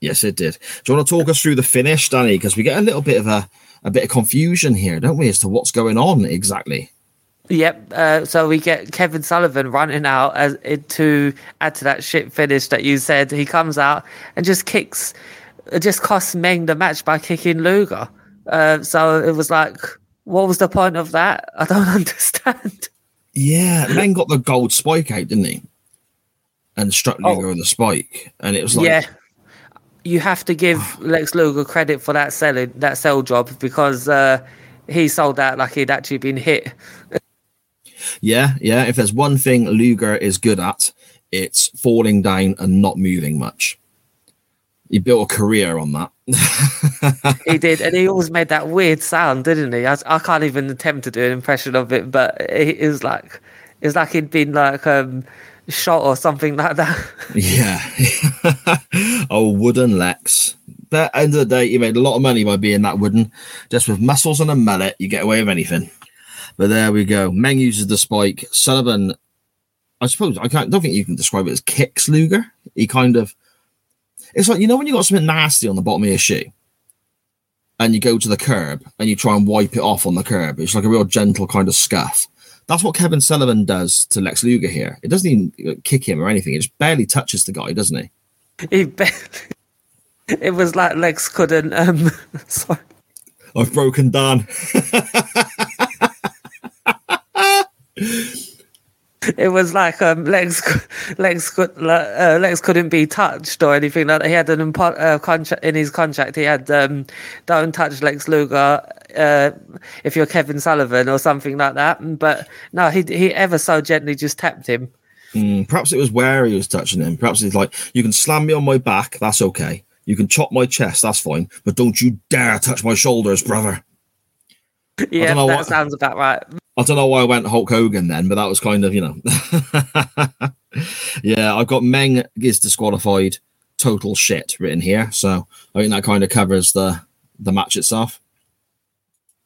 Yes, it did. Do you want to talk us through the finish, Danny? Because we get a little bit of a, a bit of confusion here, don't we, as to what's going on exactly? Yep. Uh, so we get Kevin Sullivan running out as to add to that shit finish that you said. He comes out and just kicks, just costs Meng the match by kicking Luger. Uh, so it was like, what was the point of that? I don't (laughs) understand. Yeah, Meng got the gold spike out, didn't he? And struck Luger Oh. with the spike, and it was like, yeah. You have to give (sighs) Lex Luger credit for that selling that sell job because uh, he sold out like he'd actually been hit. yeah, yeah. If there's one thing Luger is good at, it's falling down and not moving much. He built a career on that. (laughs) he did, and he always made that weird sound, didn't he? I, I can't even attempt to do an impression of it, but it, it was like it was like he'd been like um, shot or something like that. (laughs) Yeah. (laughs) oh, wooden Lex. But at the end of the day, you made a lot of money by being that wooden. Just with muscles and a mallet, you get away with anything. But there we go. Meng uses the spike. Sullivan, I suppose, I can't, don't think you can describe it as kicks Luger. He kind of, it's like, you know, when you got something nasty on the bottom of your shoe and you go to the curb and you try and wipe it off on the curb, it's like a real gentle kind of scuff. That's what Kevin Sullivan does to Lex Luger here. It doesn't even uh, kick him or anything. It just barely touches the guy, doesn't he? he barely, (laughs) it was like Lex couldn't. Um, (laughs) sorry. I've broken down. (laughs) (laughs) It was like um, Lex, (laughs) Lex, could, uh, Lex couldn't be touched or anything like that. He had an impo- uh, contract in his contract. He had um, don't touch Lex Luger uh, if you're Kevin Sullivan or something like that. But no, he he ever so gently just tapped him. Mm, perhaps it was where he was touching him. Perhaps he's like, you can slam me on my back, that's okay. You can chop my chest, that's fine. But don't you dare touch my shoulders, brother. (laughs) Yeah, that what- sounds about right. I don't know why I went Hulk Hogan then, but that was kind of, you know. (laughs) yeah, I've got Meng is disqualified, total shit written here. So I think that kind of covers the the match itself.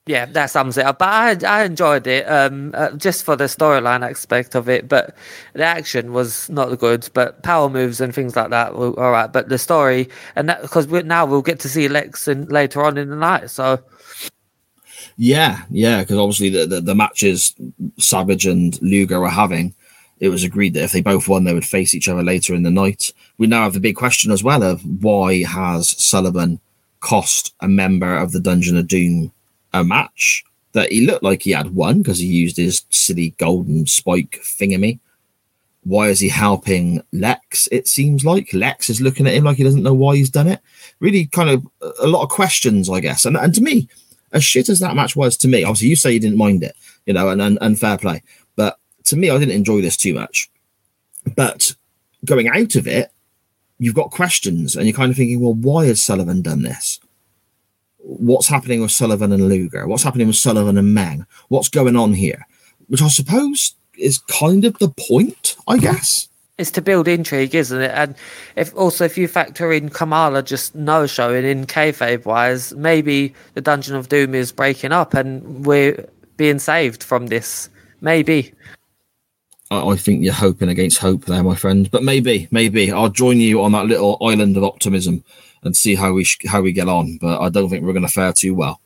Yeah, that sums it up. But I I enjoyed it um, uh, just for the storyline aspect of it. But the action was not good. But power moves and things like that were all right. But the story and that because now we'll get to see Lex in, later on in the night. So Yeah, yeah, because obviously the, the the matches Savage and Luger were having, it was agreed that if they both won, they would face each other later in the night. We now have the big question as well of why has Sullivan cost a member of the Dungeon of Doom a match that he looked like he had won because he used his silly golden spike thingamy. Why is he helping Lex? It seems like Lex is looking at him like he doesn't know why he's done it. Really, kind of a lot of questions, I guess. And and to me, as shit as that match was to me, obviously you say you didn't mind it, you know, and, and, and fair play. But to me, I didn't enjoy this too much. But going out of it, you've got questions and you're kind of thinking, well, why has Sullivan done this? What's happening with Sullivan and Luger? What's happening with Sullivan and Meng? What's going on here? Which I suppose is kind of the point, I guess. It's to build intrigue, isn't it? And if also if you factor in Kamala just no showing in kayfabe wise, maybe the Dungeon of Doom is breaking up and we're being saved from this. Maybe. I, think you're hoping against hope there, my friend. But maybe, maybe I'll join you on that little island of optimism and see how we sh- how we get on. But I don't think we're going to fare too well.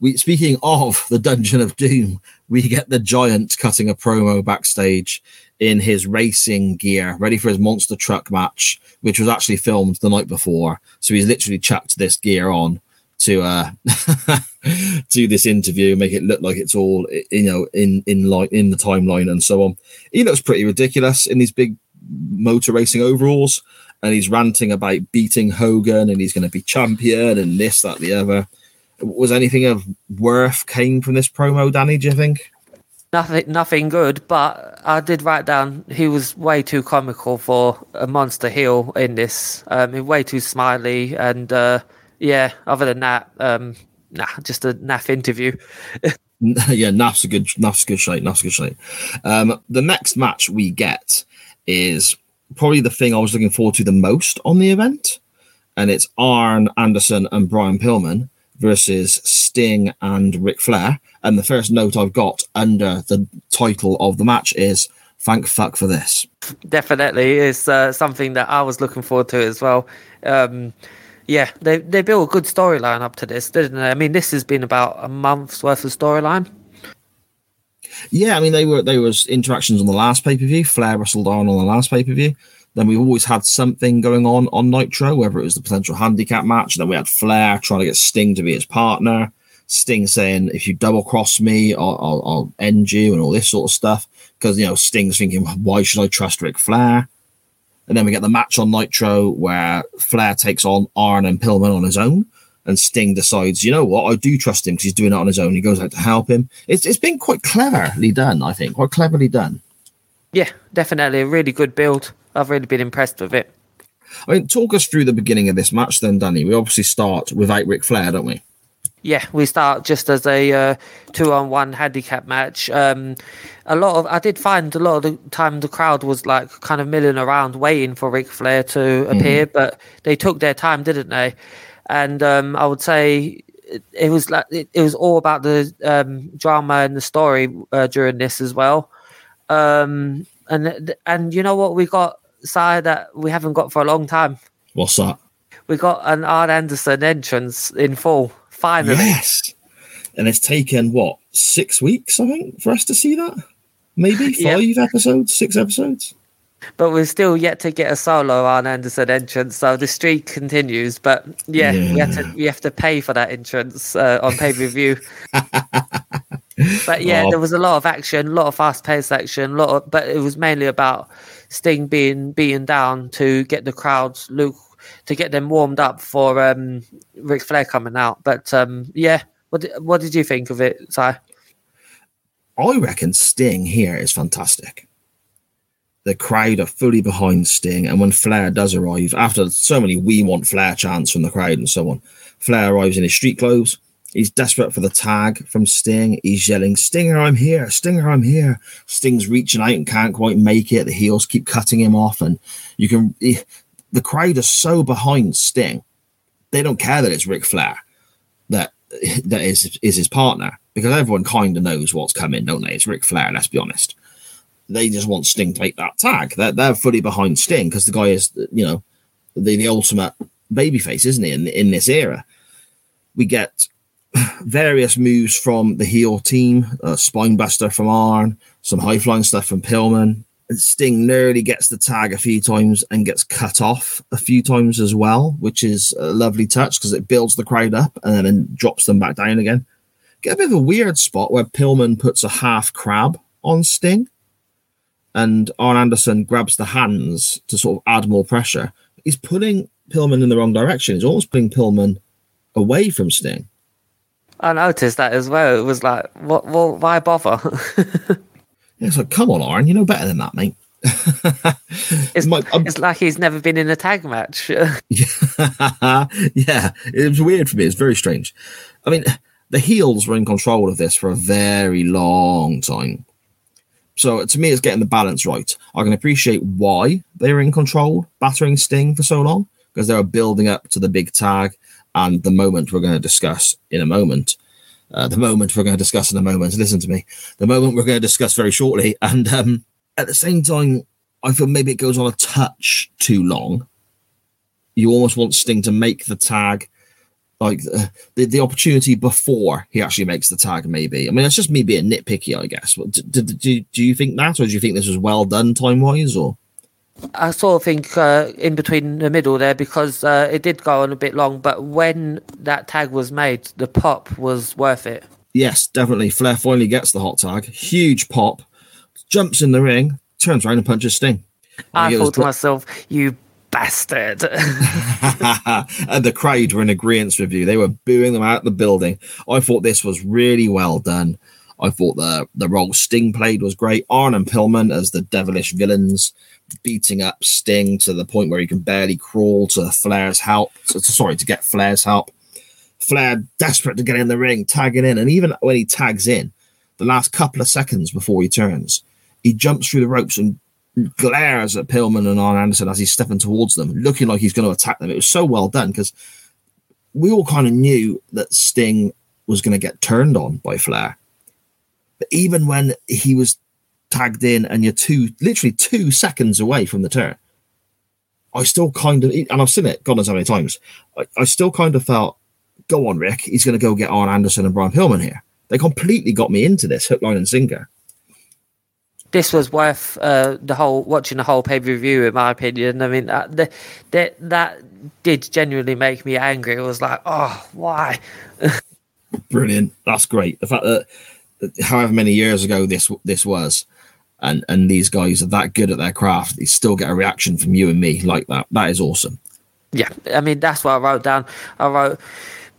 We speaking of the Dungeon of Doom, we get the Giant cutting a promo backstage in his racing gear, ready for his monster truck match, which was actually filmed the night before. So he's literally chucked this gear on to uh (laughs) do this interview, make it look like it's all you know in in line in the timeline and so on. He looks pretty ridiculous in these big motor racing overalls, and he's ranting about beating Hogan and he's going to be champion and this, that, the other. Was anything of worth came from this promo, Danny? Do you think? Nothing, nothing good. But I did write down he was way too comical for a monster heel in this. Um, way too smiley, and uh, yeah. Other than that, um, nah, just a naff interview. (laughs) (laughs) yeah, naff's a good naff's a good shape. naff's a good shape. Um, the next match we get is probably the thing I was looking forward to the most on the event, and it's Arn Anderson and Brian Pillman versus Sting and Ric Flair. And the first note I've got under the title of the match is "Thank fuck for this." Definitely, it's uh, something that I was looking forward to as well. Um, Yeah, they they built a good storyline up to this, didn't they? I mean, this has been about a month's worth of storyline. Yeah, I mean they were there was interactions on the last pay per view. Flair wrestled on on the last pay per view. Then we've always had something going on on Nitro, whether it was the potential handicap match. Then we had Flair trying to get Sting to be his partner. Sting saying, "If you double cross me, I'll, I'll, I'll end you," and all this sort of stuff. Because you know Sting's thinking, "Why should I trust Ric Flair?" And then we get the match on Nitro where Flair takes on Arn and Pillman on his own. And Sting decides, you know what, I do trust him because he's doing it on his own. He goes out to help him. It's it's been quite cleverly done, I think, quite cleverly done. Yeah, definitely a really good build. I've really been impressed with it. I mean, talk us through the beginning of this match, then, Danny. We obviously start without Ric Flair, don't we? Yeah, we start just as a uh, two-on-one handicap match. Um, a lot of I did find a lot of the time the crowd was like kind of milling around waiting for Ric Flair to appear, but they took their time, didn't they? And um, I would say it, it was like it, it was all about the um, drama and the story uh, during this as well. Um, and and you know what we got side that we haven't got for a long time. What's that? We got an Arn Anderson entrance in full. Finally, Yes. And it's taken, what, six weeks, I think, for us to see that? Maybe (laughs) Yeah. five episodes, six episodes? but we're still yet to get a solo Arn Anderson entrance, so the streak continues. But yeah, we have to we have to pay for that entrance uh, on pay per view. (laughs) but yeah, Oh. there was a lot of action, a lot of fast paced action, a lot of, but it was mainly about Sting being beaten down to get the crowds look to get them warmed up for um Ric Flair coming out. But um yeah, what did, what did you think of it, Si? I reckon Sting here is fantastic. The crowd are fully behind Sting, and when Flair does arrive, after so many "We Want Flair" chants from the crowd and so on, Flair arrives in his street clothes. He's desperate for the tag from Sting. He's yelling, "Stinger, I'm here! Stinger, I'm here!" Sting's reaching out and can't quite make it. The heels keep cutting him off, and you can. The crowd are so behind Sting, they don't care that it's Ric Flair that that is is his partner because everyone kind of knows what's coming, don't they? It's Ric Flair. Let's be honest. They just want Sting to make that tag. They're, they're fully behind Sting because the guy is, you know, the, the ultimate babyface, isn't he? In in this era, we get various moves from the heel team, uh, a spinebuster from Arn, some high flying stuff from Pillman. Sting nearly gets the tag a few times and gets cut off a few times as well, which is a lovely touch because it builds the crowd up and then drops them back down again. Get a bit of a weird spot where Pillman puts a half crab on Sting and Arn Anderson grabs the hands to sort of add more pressure. He's pulling Pillman in the wrong direction. He's almost pulling Pillman away from Sting. I noticed that as well. It was like, what? Well, why bother? (laughs) It's like, come on, Arn, you know better than that, mate. (laughs) It's, My- it's like he's never been in a tag match. (laughs) yeah, it was weird for me. It's very strange. I mean, the heels were in control of this for a very long time. So to me, it's getting the balance right. I can appreciate why they were in control, battering Sting for so long, because they were building up to the big tag and the moment we're going to discuss in a moment. Uh, the moment we're going to discuss in a moment. Listen to me. The moment we're going to discuss very shortly. And um, at the same time, I feel maybe it goes on a touch too long you almost want Sting to make the tag like uh, the, the opportunity before he actually makes the tag maybe i mean it's just me being nitpicky i guess do, do, do you think that or do you think this was well done time wise or I sort of think uh, in between the middle there because uh, it did go on a bit long, but when that tag was made, the pop was worth it. yes definitely flair finally gets the hot tag huge pop jumps in the ring turns around and punches sting I was thought to myself, you bastard. (laughs) (laughs) and the crowd were in agreement with you. They were booing them out of the building. I thought this was really well done. I thought the the role Sting played was great. Arn and Pillman as the devilish villains, beating up Sting to the point where he can barely crawl to Flair's help. So, sorry, to get Flair's help. Flair desperate to get in the ring, tagging in, and even when he tags in, the last couple of seconds before he turns, he jumps through the ropes and glares at Pillman and Arn Anderson as he's stepping towards them, looking like he's going to attack them. It was so well done because we all kind of knew that Sting was going to get turned on by Flair. But even when he was tagged in and you're two, literally two seconds away from the turn, I still kind of, and I've seen it God knows how many times. I, I still kind of felt, go on, Rick, he's going to go get Arn Anderson and Brian Pillman here. They completely got me into this hook, line, and sinker. This was worth uh, the whole watching the whole pay per view, in my opinion. I mean, that, the, that that did genuinely make me angry. It was like, oh, why? (laughs) Brilliant. That's great. The fact that, that however many years ago this this was, and and these guys are that good at their craft, they still get a reaction from you and me like that. That is awesome. Yeah, I mean that's what I wrote down. I wrote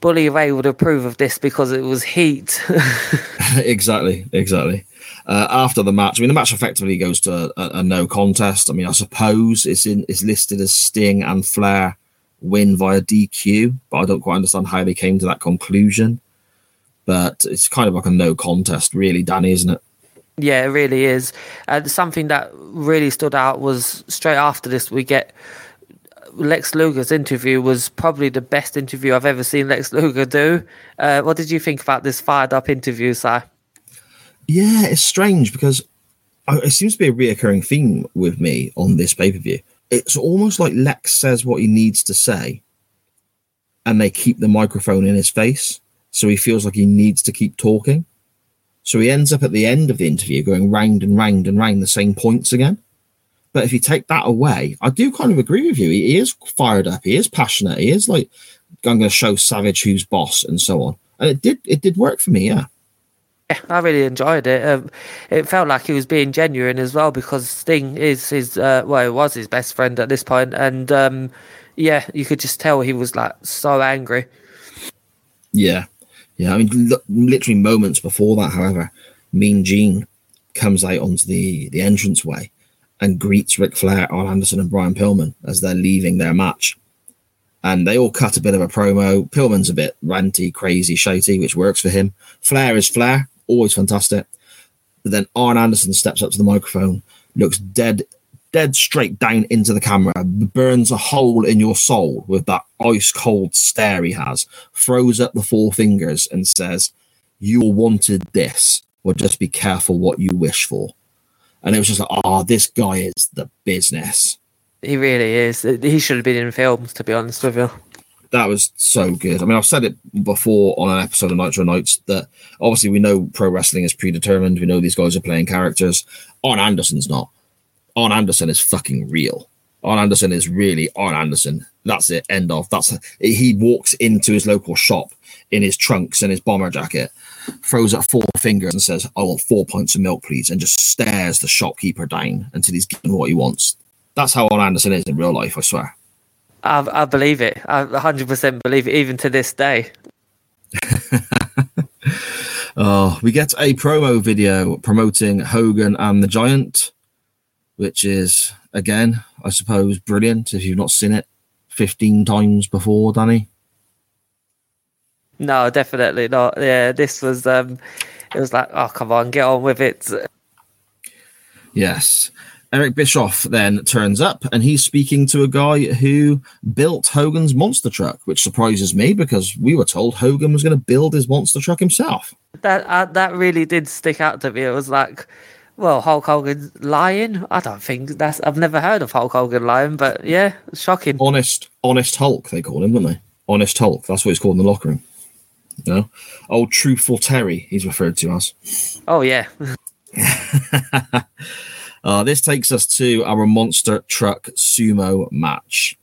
Bully Ray would approve of this because it was heat. (laughs) (laughs) exactly, exactly. Uh, after the match, I mean, the match effectively goes to a, a, no contest. I mean, I suppose it's in it's listed as Sting and Flair win via DQ, but I don't quite understand how they came to that conclusion. But it's kind of like a no contest, really, Danny, isn't it? Yeah, it really is. And something that really stood out was straight after this, we get Lex Luger's interview was probably the best interview I've ever seen Lex Luger do. Uh, what did you think about this fired up interview, Si? Yeah, it's strange because it seems to be a reoccurring theme with me on this pay per view. It's almost like Lex says what he needs to say, and they keep the microphone in his face, so he feels like he needs to keep talking. So he ends up at the end of the interview going round and round and round the same points again. But if you take that away, I do kind of agree with you. He, is fired up. He is passionate. He is like, I'm going to show Savage who's boss and so on. And it did, it did work for me. Yeah. Yeah, I really enjoyed it. Um, it felt like he was being genuine as well because Sting is his, uh, well, it was his best friend at this point, and um, yeah, you could just tell he was like so angry. Yeah, yeah. I mean, literally moments before that, however, Mean Gene comes out onto the the entranceway and greets Ric Flair, Arn Anderson, and Brian Pillman as they're leaving their match. And they all cut a bit of a promo. Pillman's a bit ranty, crazy, shouty, which works for him. Flair is Flair, always fantastic. But then Arn Anderson steps up to the microphone, looks dead, dead straight down into the camera, burns a hole in your soul with that ice cold stare he has, throws up the four fingers and says, You wanted this. Well, just be careful what you wish for and it was just like, oh, this guy is the business. He really is. He should have been in films, to be honest with you. That was so good. I mean, I've said it before on an episode of Nitro Nights that obviously we know pro wrestling is predetermined. We know these guys are playing characters. Arn Anderson's not. Arn Anderson is fucking real. Arn Anderson is really Arn Anderson. That's it. End of. That's he walks into his local shop in his trunks and his bomber jacket throws up four fingers and says, I want four pints of milk, please, and just stares the shopkeeper down until he's given what he wants. That's how Arn Anderson is in real life, I swear. I, I believe it. I 100% believe it, even to this day. (laughs) oh, we get a promo video promoting Hogan and the Giant, which is, again, I suppose, brilliant if you've not seen it 15 times before, Danny. No, definitely not. Yeah, this was um it was like, oh come on, get on with it. Yes. Eric Bischoff then turns up and he's speaking to a guy who built Hogan's monster truck, which surprises me because we were told Hogan was going to build his monster truck himself. That uh, that really did stick out to me. It was like, well, Hulk Hogan lying. I don't think that's. I've never heard of Hulk Hogan lying, but yeah, shocking. Honest, honest Hulk, they call him, don't they? Honest Hulk. That's what he's called in the locker room. You know, old truthful Terry, he's referred to as. Oh yeah. (laughs) uh, this takes us to our monster truck sumo match.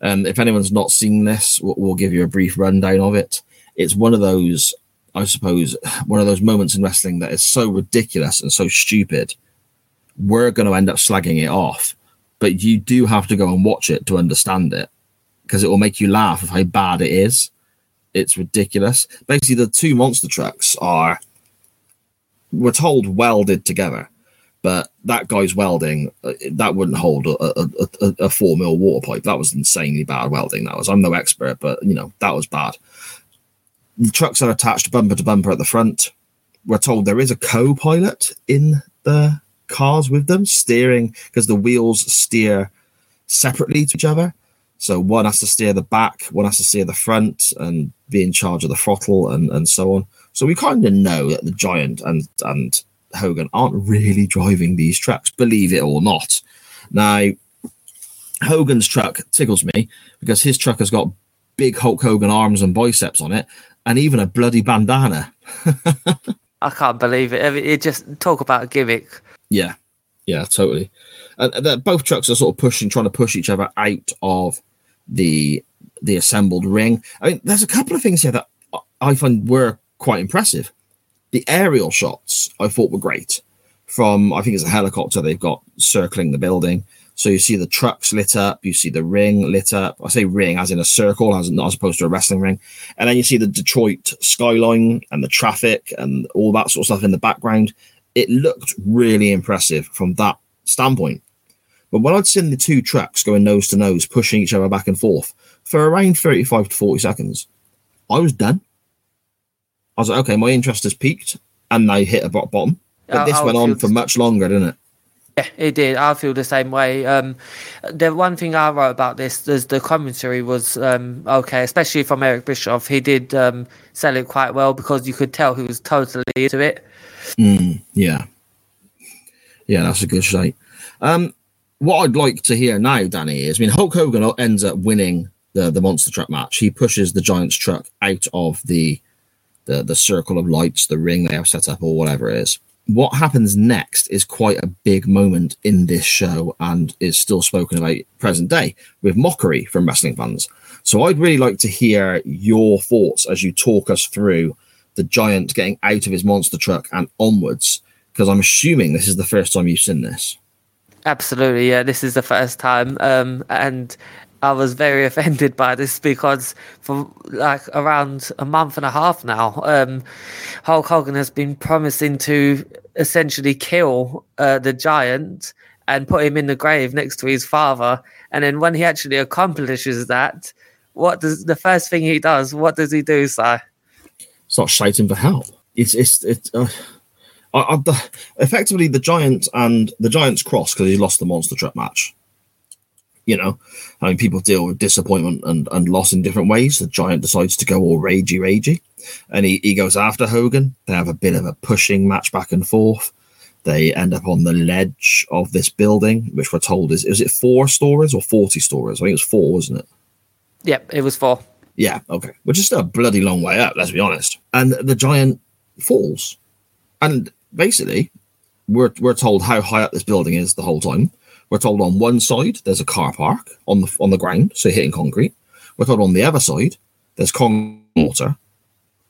And if anyone's not seen this, we'll, we'll give you a brief rundown of it. It's one of those, I suppose, one of those moments in wrestling that is so ridiculous and so stupid. We're going to end up slagging it off, but you do have to go and watch it to understand it because it will make you laugh of how bad it is it's ridiculous. Basically, the two monster trucks are, we're told, welded together, but that guy's welding uh, that wouldn't hold a, a, a, a four mil water pipe. That was insanely bad welding. That was. I'm no expert, but you know that was bad. The trucks are attached bumper to bumper at the front. We're told there is a co-pilot in the cars with them, steering because the wheels steer separately to each other. So one has to steer the back, one has to steer the front, and be in charge of the throttle, and and so on. So we kind of know that the Giant and and Hogan aren't really driving these trucks, believe it or not. Now, Hogan's truck tickles me because his truck has got big Hulk Hogan arms and biceps on it, and even a bloody bandana. I can't believe it. It just talk about a gimmick. Yeah, yeah, totally. And and both trucks are sort of pushing, trying to push each other out of the the assembled ring. I mean, there's a couple of things here that I find were quite impressive. The aerial shots I thought were great. From I think it's a helicopter they've got circling the building. So you see the trucks lit up, you see the ring lit up. I say ring as in a circle, as, as opposed to a wrestling ring. And then you see the Detroit skyline and the traffic and all that sort of stuff in the background. It looked really impressive from that standpoint. But when I'd seen the two trucks going nose to nose, pushing each other back and forth for around 35 to 40 seconds, I was done. I was like, okay, my interest has peaked and they hit a bottom. But I- this went on for much longer, didn't it? Yeah, it did. I feel the same way. Um, the one thing I wrote about this is the commentary was um, okay, especially from Eric Bischoff. He did um, sell it quite well because you could tell he was totally into it. Yeah. Yeah, that's a good shot. Um, what I'd like to hear now, Danny, is I mean, Hulk Hogan ends up winning the, the monster truck match. He pushes the Giants truck out of the, the the circle of lights, the ring they have set up, or whatever it is. What happens next is quite a big moment in this show and is still spoken about present day with mockery from wrestling fans. So I'd really like to hear your thoughts as you talk us through the giant getting out of his monster truck and onwards, because I'm assuming this is the first time you've seen this. Absolutely, yeah. This is the first time, um, and I was very (laughs) offended by this because for like around a month and a half now, um, Hulk Hogan has been promising to essentially kill uh, the giant and put him in the grave next to his father, and then when he actually accomplishes that, what does the first thing he does? What does he do, Si? Start shouting for help. It's it's it's. Uh, the, effectively, the giant and the giant's cross because he lost the monster truck match. You know, I mean, people deal with disappointment and, and loss in different ways. The giant decides to go all ragey, ragey, and he, he goes after Hogan. They have a bit of a pushing match back and forth. They end up on the ledge of this building, which we're told is is it four stories or forty stories? I think it was four, wasn't it? Yep, it was four. Yeah, okay. Which is still a bloody long way up, let's be honest. And the giant falls. And basically, we're we're told how high up this building is the whole time. We're told on one side there's a car park on the on the ground, so hitting concrete. We're told on the other side there's concrete water.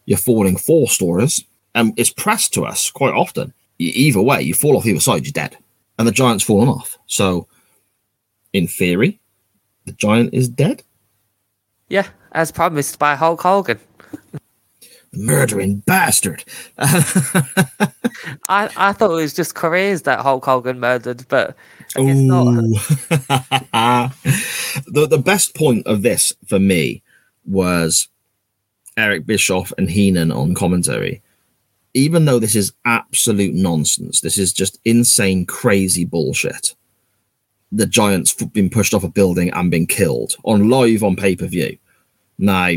You're falling four stories, and it's pressed to us quite often. Either way, you fall off either side, you're dead, and the giant's fallen off. So, in theory, the giant is dead. Yeah, as promised by Hulk Hogan. Murdering bastard. (laughs) I, I thought it was just careers that Hulk Hogan murdered, but I guess not. (laughs) The the best point of this for me was Eric Bischoff and Heenan on commentary. Even though this is absolute nonsense, this is just insane, crazy bullshit. The Giants been pushed off a building and been killed on live on pay per view. Now,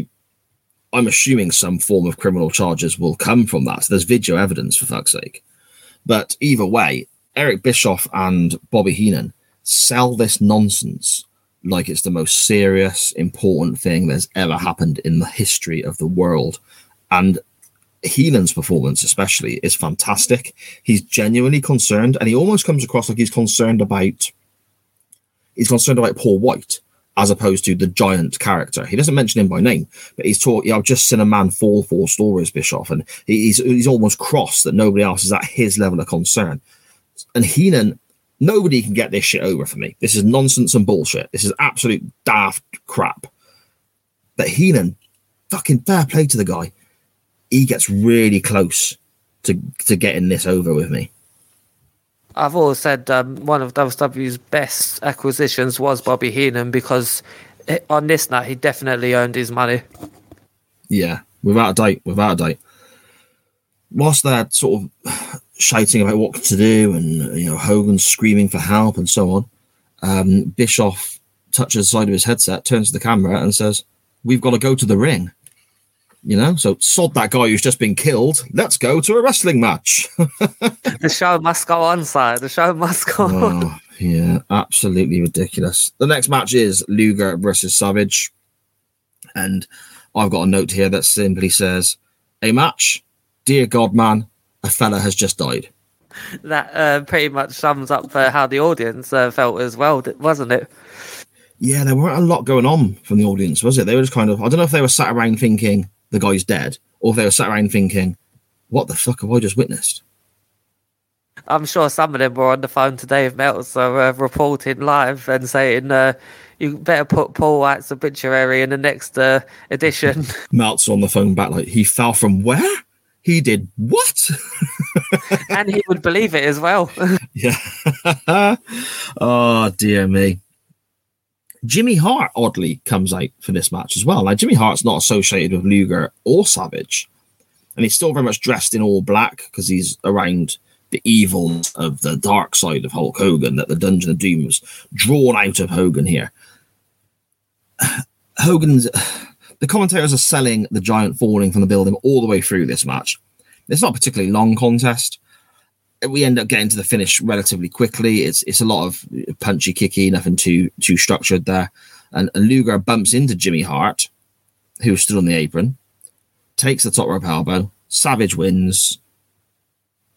I'm assuming some form of criminal charges will come from that. There's video evidence for fuck's sake. But either way, Eric Bischoff and Bobby Heenan sell this nonsense like it's the most serious, important thing that's ever happened in the history of the world. And Heenan's performance, especially, is fantastic. He's genuinely concerned, and he almost comes across like he's concerned about he's concerned about Paul White as opposed to the giant character. He doesn't mention him by name, but he's taught, yeah, I've just seen a man fall four stories, Bischoff, and he's he's almost cross that nobody else is at his level of concern. And Heenan, nobody can get this shit over for me. This is nonsense and bullshit. This is absolute daft crap. But Heenan, fucking fair play to the guy. He gets really close to to getting this over with me. I've always said um, one of WWE's best acquisitions was Bobby Heenan because eh, on this night he definitely earned his money. Yeah, without a doubt, without a doubt. Whilst they're sort of shouting about what to do and you know Hogan screaming for help and so on, um, Bischoff touches the side of his headset, turns to the camera, and says, "We've got to go to the ring." You know, so sod that guy who's just been killed. Let's go to a wrestling match. (laughs) The show must go on, side. The show must go on. Oh, Yeah, absolutely ridiculous. The next match is Luger versus Savage. And I've got a note here that simply says, A match, dear God, man, a fella has just died. That uh, pretty much sums up uh, how the audience uh, felt as well, wasn't it? Yeah, there weren't a lot going on from the audience, was it? They were just kind of, I don't know if they were sat around thinking the guy's dead, or if they were sat around thinking, what the fuck have I just witnessed? I'm sure some of them were on the phone to Dave Meltzer uh, reporting live and saying, uh, you better put Paul White's obituary in the next uh, edition. (laughs) (laughs) Meltzer on the phone back, like, he fell from where? He did what? and he would believe it as well. (laughs) yeah. oh, dear me. Jimmy Hart oddly comes out for this match as well. Like Jimmy Hart's not associated with Luger or Savage, and he's still very much dressed in all black because he's around the evil of the dark side of Hulk Hogan that the Dungeon of Doom was drawn out of Hogan here. (sighs) Hogan's (sighs) the commentators are selling the giant falling from the building all the way through this match. It's not a particularly long contest. We end up getting to the finish relatively quickly. It's it's a lot of punchy kicky, nothing too too structured there. And, and Luger bumps into Jimmy Hart, who stood on the apron, takes the top rope elbow. Savage wins,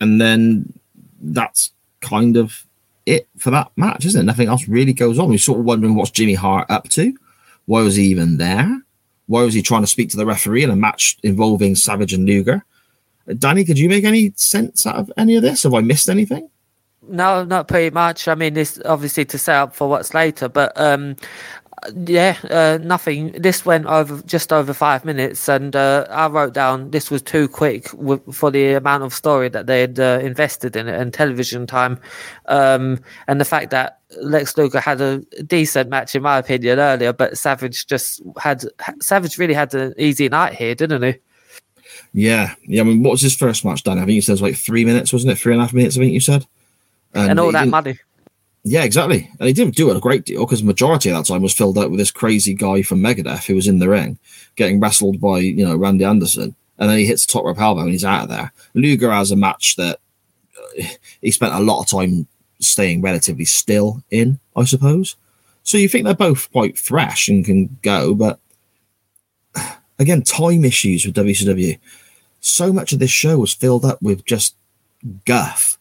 and then that's kind of it for that match, isn't it? Nothing else really goes on. We're sort of wondering what's Jimmy Hart up to. Why was he even there? Why was he trying to speak to the referee in a match involving Savage and Luger? Danny, could you make any sense out of any of this? Have I missed anything? No, not pretty much. I mean, this obviously to set up for what's later, but um, yeah, uh, nothing. This went over just over five minutes, and uh, I wrote down this was too quick w- for the amount of story that they had uh, invested in it and television time, um, and the fact that Lex Luger had a decent match in my opinion earlier, but Savage just had Savage really had an easy night here, didn't he? Yeah, yeah. I mean, what was his first match, Dan? I think you said it was like three minutes, wasn't it? Three and a half minutes. I think you said, and, and all that money. Yeah, exactly. And he didn't do it a great deal because the majority of that time was filled out with this crazy guy from Megadeth who was in the ring getting wrestled by, you know, Randy Anderson. And then he hits the top rope elbow and he's out of there. Luger has a match that uh, he spent a lot of time staying relatively still in, I suppose. So you think they're both quite fresh and can go, but (sighs) again, time issues with WCW. So much of this show was filled up with just guff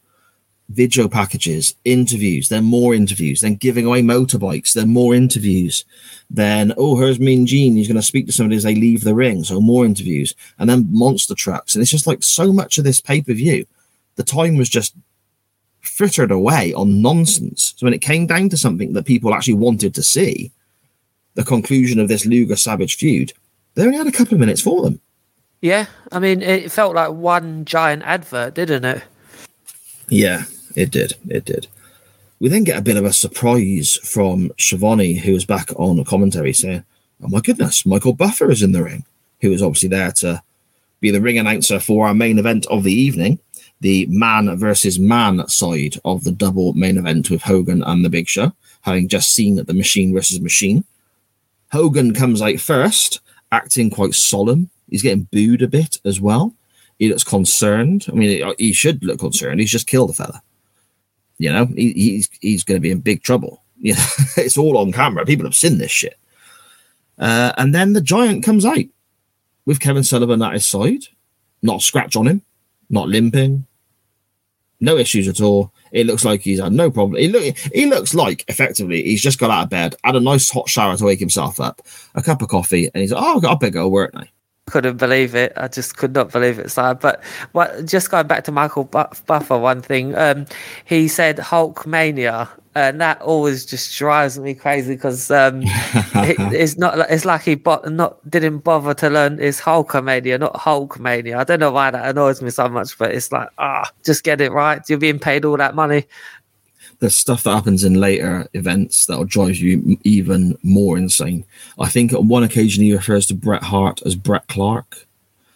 video packages, interviews, then more interviews, then giving away motorbikes, then more interviews, then oh, here's Mean Gene, he's going to speak to somebody as they leave the ring, so more interviews, and then monster trucks, and it's just like so much of this pay per view, the time was just frittered away on nonsense. So when it came down to something that people actually wanted to see, the conclusion of this Luger Savage feud, they only had a couple of minutes for them. Yeah, I mean, it felt like one giant advert, didn't it? Yeah, it did. It did. We then get a bit of a surprise from who was back on commentary saying, Oh my goodness, Michael Buffer is in the ring, who was obviously there to be the ring announcer for our main event of the evening, the man versus man side of the double main event with Hogan and the Big Show, having just seen the machine versus machine. Hogan comes out first, acting quite solemn. He's getting booed a bit as well. He looks concerned. I mean, he should look concerned. He's just killed a fella. You know, he, he's he's going to be in big trouble. (laughs) You know, it's all on camera. People have seen this shit. Uh, and then the giant comes out with Kevin Sullivan at his side, not a scratch on him, not limping, no issues at all. It looks like he's had no problem. He look he looks like effectively he's just got out of bed, had a nice hot shower to wake himself up, a cup of coffee, and he's like, "Oh, I better go work now." Couldn't believe it. I just could not believe it. So, but what, just going back to Michael Buffer, one thing um, he said Hulk mania, and that always just drives me crazy because um, (laughs) it, it's not. It's like he bo- not didn't bother to learn it's Hulkamania, not Hulkmania. I don't know why that annoys me so much, but it's like ah, just get it right. You're being paid all that money there's stuff that happens in later events that'll drive you even more insane. I think on one occasion he refers to Bret Hart as Brett Clark.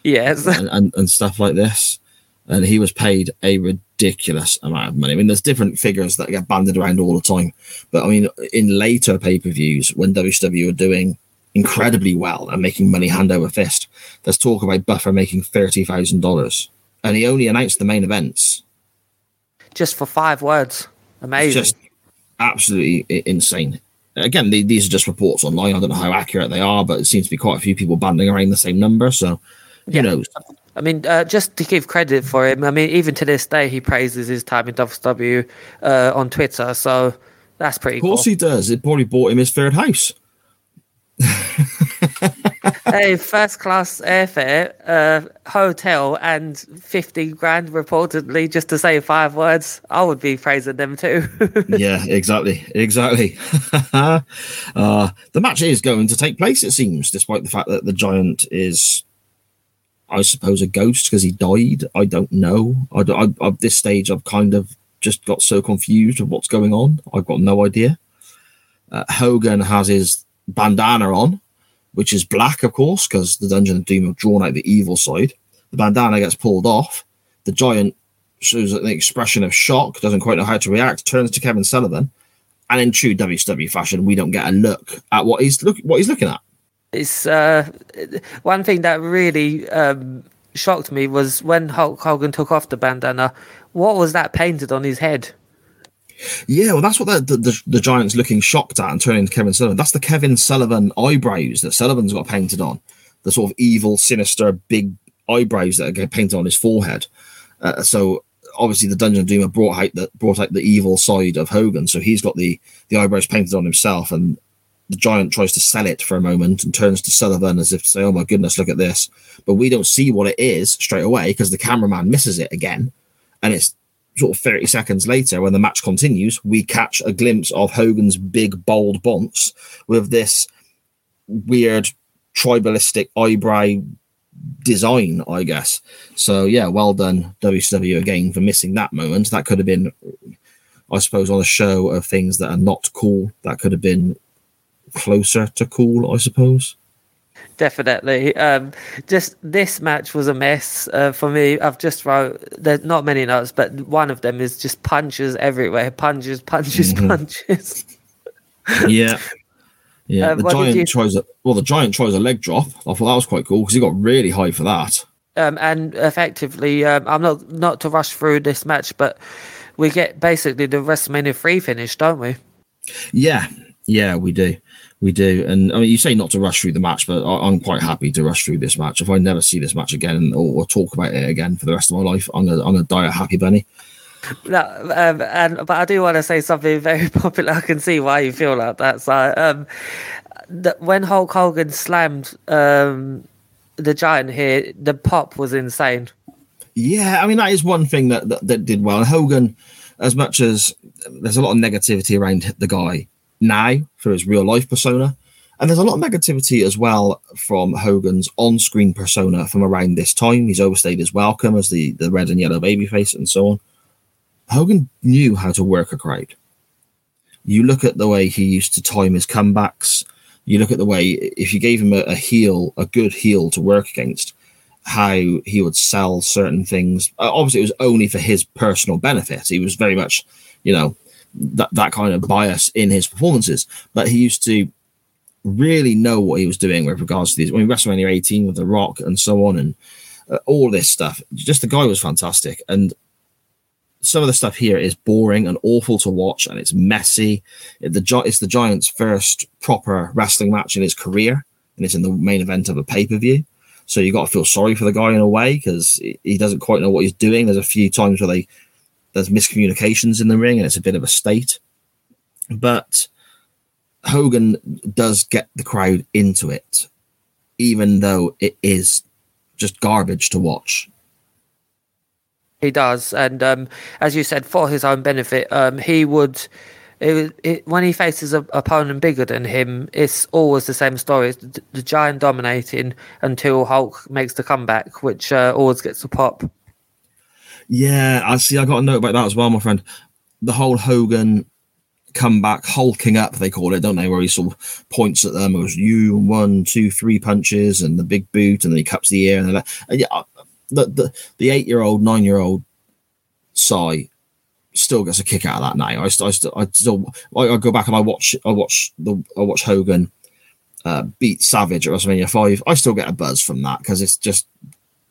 Yes. And, and, and, stuff like this. And he was paid a ridiculous amount of money. I mean, there's different figures that get banded around all the time. But I mean, in later pay per views, when WCW were doing incredibly well and making money hand over fist, there's talk about Buffer making $30,000. And he only announced the main events. Just for five words. Amazing. Just absolutely insane. Again, these are just reports online. I don't know how accurate they are, but it seems to be quite a few people banding around the same number. So, who yeah. knows? I mean, uh, just to give credit for him, I mean, even to this day, he praises his time in WCW uh, on Twitter. So that's pretty. Of course, cool. he does. It probably bought him his third house. (laughs) hey, first class airfare, uh, hotel, and 50 grand reportedly just to say five words. I would be praising them too. (laughs) yeah, exactly. Exactly. (laughs) uh, the match is going to take place, it seems, despite the fact that the giant is, I suppose, a ghost because he died. I don't know. I, I, at this stage, I've kind of just got so confused of what's going on. I've got no idea. Uh, Hogan has his bandana on which is black, of course, because the Dungeon of Doom have drawn out the evil side. The bandana gets pulled off. The giant shows an expression of shock, doesn't quite know how to react, turns to Kevin Sullivan, and in true WCW fashion, we don't get a look at what he's look what he's looking at. It's uh, one thing that really um, shocked me was when Hulk Hogan took off the bandana. What was that painted on his head? Yeah, well, that's what the, the, the Giants looking shocked at and turning to Kevin Sullivan. That's the Kevin Sullivan eyebrows that Sullivan's got painted on. The sort of evil, sinister, big eyebrows that are painted on his forehead. Uh, so obviously, the Dungeon of Doom brought out the brought out the evil side of Hogan. So he's got the the eyebrows painted on himself, and the Giant tries to sell it for a moment and turns to Sullivan as if to say, "Oh my goodness, look at this!" But we don't see what it is straight away because the cameraman misses it again, and it's sort of 30 seconds later, when the match continues, we catch a glimpse of Hogan's big, bold bunts with this weird tribalistic eyebrow design, I guess. So, yeah, well done, WCW, again, for missing that moment. That could have been, I suppose, on a show of things that are not cool. That could have been closer to cool, I suppose definitely. Um, just this match was a mess uh, for me. I've just wrote there's not many notes, but one of them is just punches everywhere, punches, punches, mm-hmm. punches. (laughs) yeah, yeah. Um, the giant you... tries a well. The giant tries a leg drop. I thought that was quite cool because he got really high for that. Um, and effectively, um, I'm not not to rush through this match, but we get basically the WrestleMania three finish, don't we? Yeah, yeah, we do. We do, and I mean, you say not to rush through the match, but I, am quite happy to rush through this match. If I never see this match again or, or, talk about it again for the rest of my life, I'm gonna, I'm gonna die a happy bunny. No, um, and but I do want to say something very (laughs) popular. I can see why you feel like that. So, um, when Hulk Hogan slammed um, the Giant here, the pop was insane. Yeah, I mean that is one thing that, that, that did well. Hogan, as much as there's a lot of negativity around the guy, now for his real life persona. And there's a lot of negativity as well from Hogan's on screen persona from around this time. He's overstayed his welcome as the, the red and yellow babyface and so on. Hogan knew how to work a crowd. You look at the way he used to time his comebacks. You look at the way, if you gave him a, a heel, a good heel to work against, how he would sell certain things. Uh, obviously, it was only for his personal benefit. He was very much, you know, that that kind of bias in his performances, but he used to really know what he was doing with regards to these. I mean, WrestleMania 18 with The Rock and so on, and uh, all this stuff. Just the guy was fantastic, and some of the stuff here is boring and awful to watch, and it's messy. It, the it's the Giants' first proper wrestling match in his career, and it's in the main event of a pay per view. So you got to feel sorry for the guy in a way because he doesn't quite know what he's doing. There's a few times where they there's miscommunications in the ring and it's a bit of a state. But Hogan does get the crowd into it, even though it is just garbage to watch. He does, and um, as you said, for his own benefit, um, he would. It, it, when he faces an opponent bigger than him, it's always the same story. It's the, the giant dominating until Hulk makes the comeback, which uh, always gets a pop. Yeah, I see. I got a note about that as well, my friend. The whole Hogan comeback, hulking up, they call it, don't they? Where he sort of points at them, It was you, one, two, three punches, and the big boot, and then he cups the air. And, and yeah, the, the, the eight year old, nine year old Cy still gets a kick out of that now. I, I still, I still, I, I, go back and I watch, I watch the, I watch Hogan uh, beat Savage at WrestleMania five. I still get a buzz from that because it's just,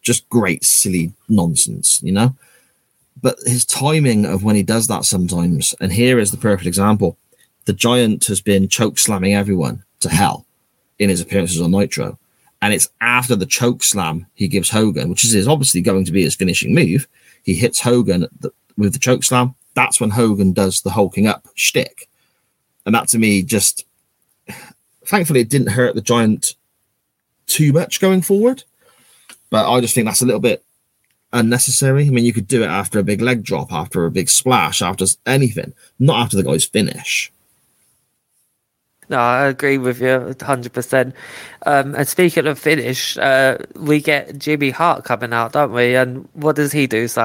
just great, silly nonsense, you know. but his timing of when he does that sometimes, and here is the perfect example. The giant has been choke slamming everyone to hell in his appearances on Nitro. And it's after the choke slam he gives Hogan, which is obviously going to be his finishing move. He hits Hogan with the choke slam. That's when Hogan does the hulking up shtick. And that to me just, thankfully, it didn't hurt the giant too much going forward. But I just think that's a little bit unnecessary. I mean, you could do it after a big leg drop, after a big splash, after anything, not after the guy's finish. No, I agree with you 100%. Um, and speaking of finish, uh, we get Jimmy Hart coming out, don't we? And what does he do, Si?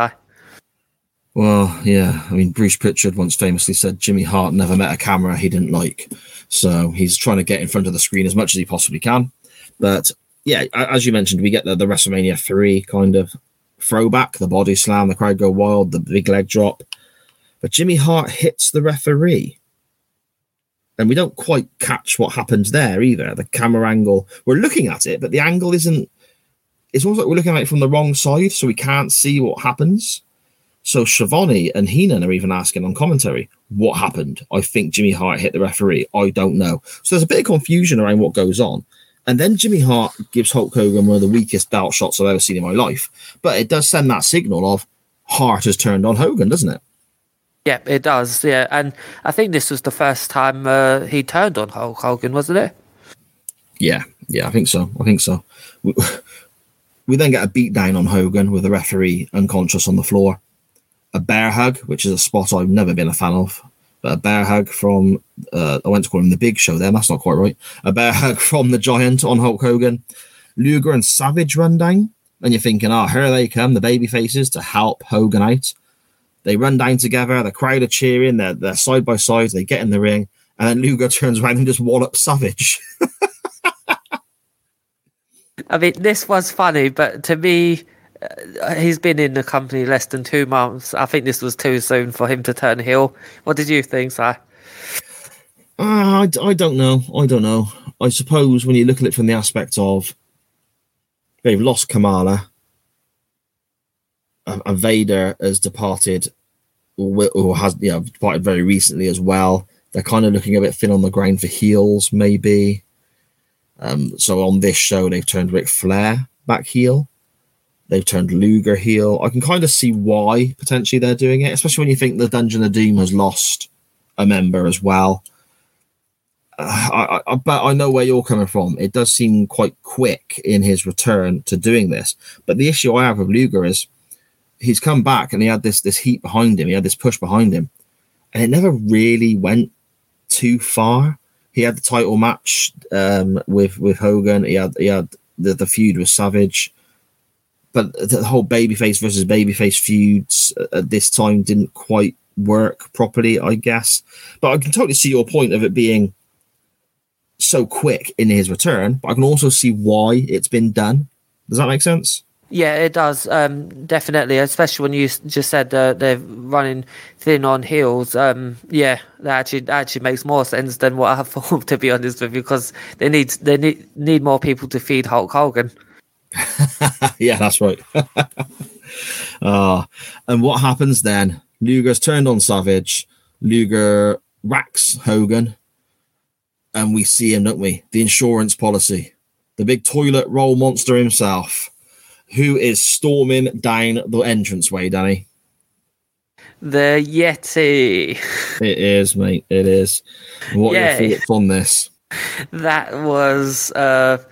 Well, yeah. I mean, Bruce Pritchard once famously said Jimmy Hart never met a camera he didn't like. So he's trying to get in front of the screen as much as he possibly can. But yeah, as you mentioned, we get the, the WrestleMania 3 kind of throwback, the body slam, the crowd go wild, the big leg drop. But Jimmy Hart hits the referee and we don't quite catch what happens there either. The camera angle, we're looking at it, but the angle isn't. It's almost like we're looking at it from the wrong side, so we can't see what happens. So Schiavone and Heenan are even asking on commentary, what happened? I think Jimmy Hart hit the referee. I don't know. So there's a bit of confusion around what goes on. And then Jimmy Hart gives Hulk Hogan one of the weakest belt shots I've ever seen in my life. But it does send that signal of Hart has turned on Hogan, doesn't it? Yeah, it does. Yeah, and I think this was the first time uh, he turned on Hulk Hogan, wasn't it? Yeah, yeah, I think so. I think so. We, (laughs) we then get a beat down on Hogan with the referee unconscious on the floor. A bear hug, which is a spot I've never been a fan of. A bear hug from uh, I went to call him the Big Show. there. that's not quite right. A bear (laughs) hug from the Giant on Hulk Hogan. Luger and Savage run down, and you're thinking, oh, here they come, the baby faces to help Hogan out. They run down together. The crowd are cheering. They're, they're side by side. They get in the ring. And then Luger (laughs) turns around and just wallops Savage. (laughs) I mean, this was funny, but to me, he's been in the company less than two months. I think this was too soon for him to turn heel. What did you think, Si? Uh, I, I don't know. I don't know. I suppose when you look at it from the aspect of they've lost Kamala, a, Vader has departed, or, has you know departed very recently as well. They're kind of looking a bit thin on the ground for heels, maybe. Um, so on this show, they've turned Ric Flair back heel. They've turned Luger heel. I can kind of see why potentially they're doing it, especially when you think the Dungeon of Doom has lost a member as well. Uh, I, I, but I know where you're coming from. It does seem quite quick in his return to doing this. But the issue I have with Luger is he's come back and he had this this heat behind him. He had this push behind him, and it never really went too far. He had the title match um, with with Hogan. He had he had the, the feud with Savage, but the whole babyface versus babyface feuds at this time didn't quite work properly, I guess. But I can totally see your point of it being so quick in his return. But I can also see why it's been done. Does that make sense? Yeah, it does. Um, definitely, especially when you just said uh, they're running thin on heels. Um, yeah, that actually actually makes more sense than what I (laughs) thought. To be honest with you, because they need they need need more people to feed Hulk Hogan. (laughs) yeah, that's right. (laughs) uh, and what happens then? Luger's turned on Savage. Luger racks Hogan, and we see him, don't we? The insurance policy, the big toilet roll monster himself who is storming down the entranceway, Danny? The Yeti. (laughs) It is, mate. It is. What Yay. are your thoughts on this? That was uh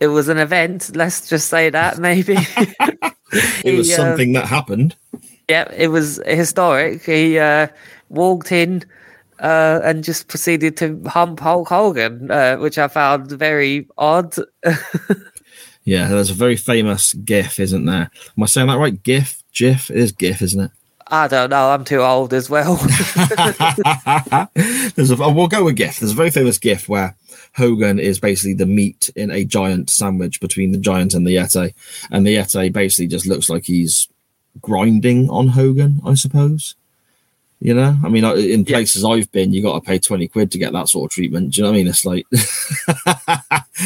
it was an event, let's just say that, (laughs) maybe. it was he, uh, something uh, that happened. Yeah, it was historic. He uh walked in uh, and just proceeded to hump Hulk Hogan, uh, which I found very odd. (laughs) Yeah, there's a very famous GIF, isn't there? Am I saying that right? GIF, GIF. It is GIF, isn't it? I don't know. I'm too old as well. (laughs) there's a, we'll go with GIF. There's a very famous GIF where Hogan is basically the meat in a giant sandwich between the giant and the Yeti, and the Yeti basically just looks like he's grinding on Hogan, I suppose. You know, I mean, in places yeah. I've been, you got to pay 20 quid to get that sort of treatment. Do you know what I mean? It's like,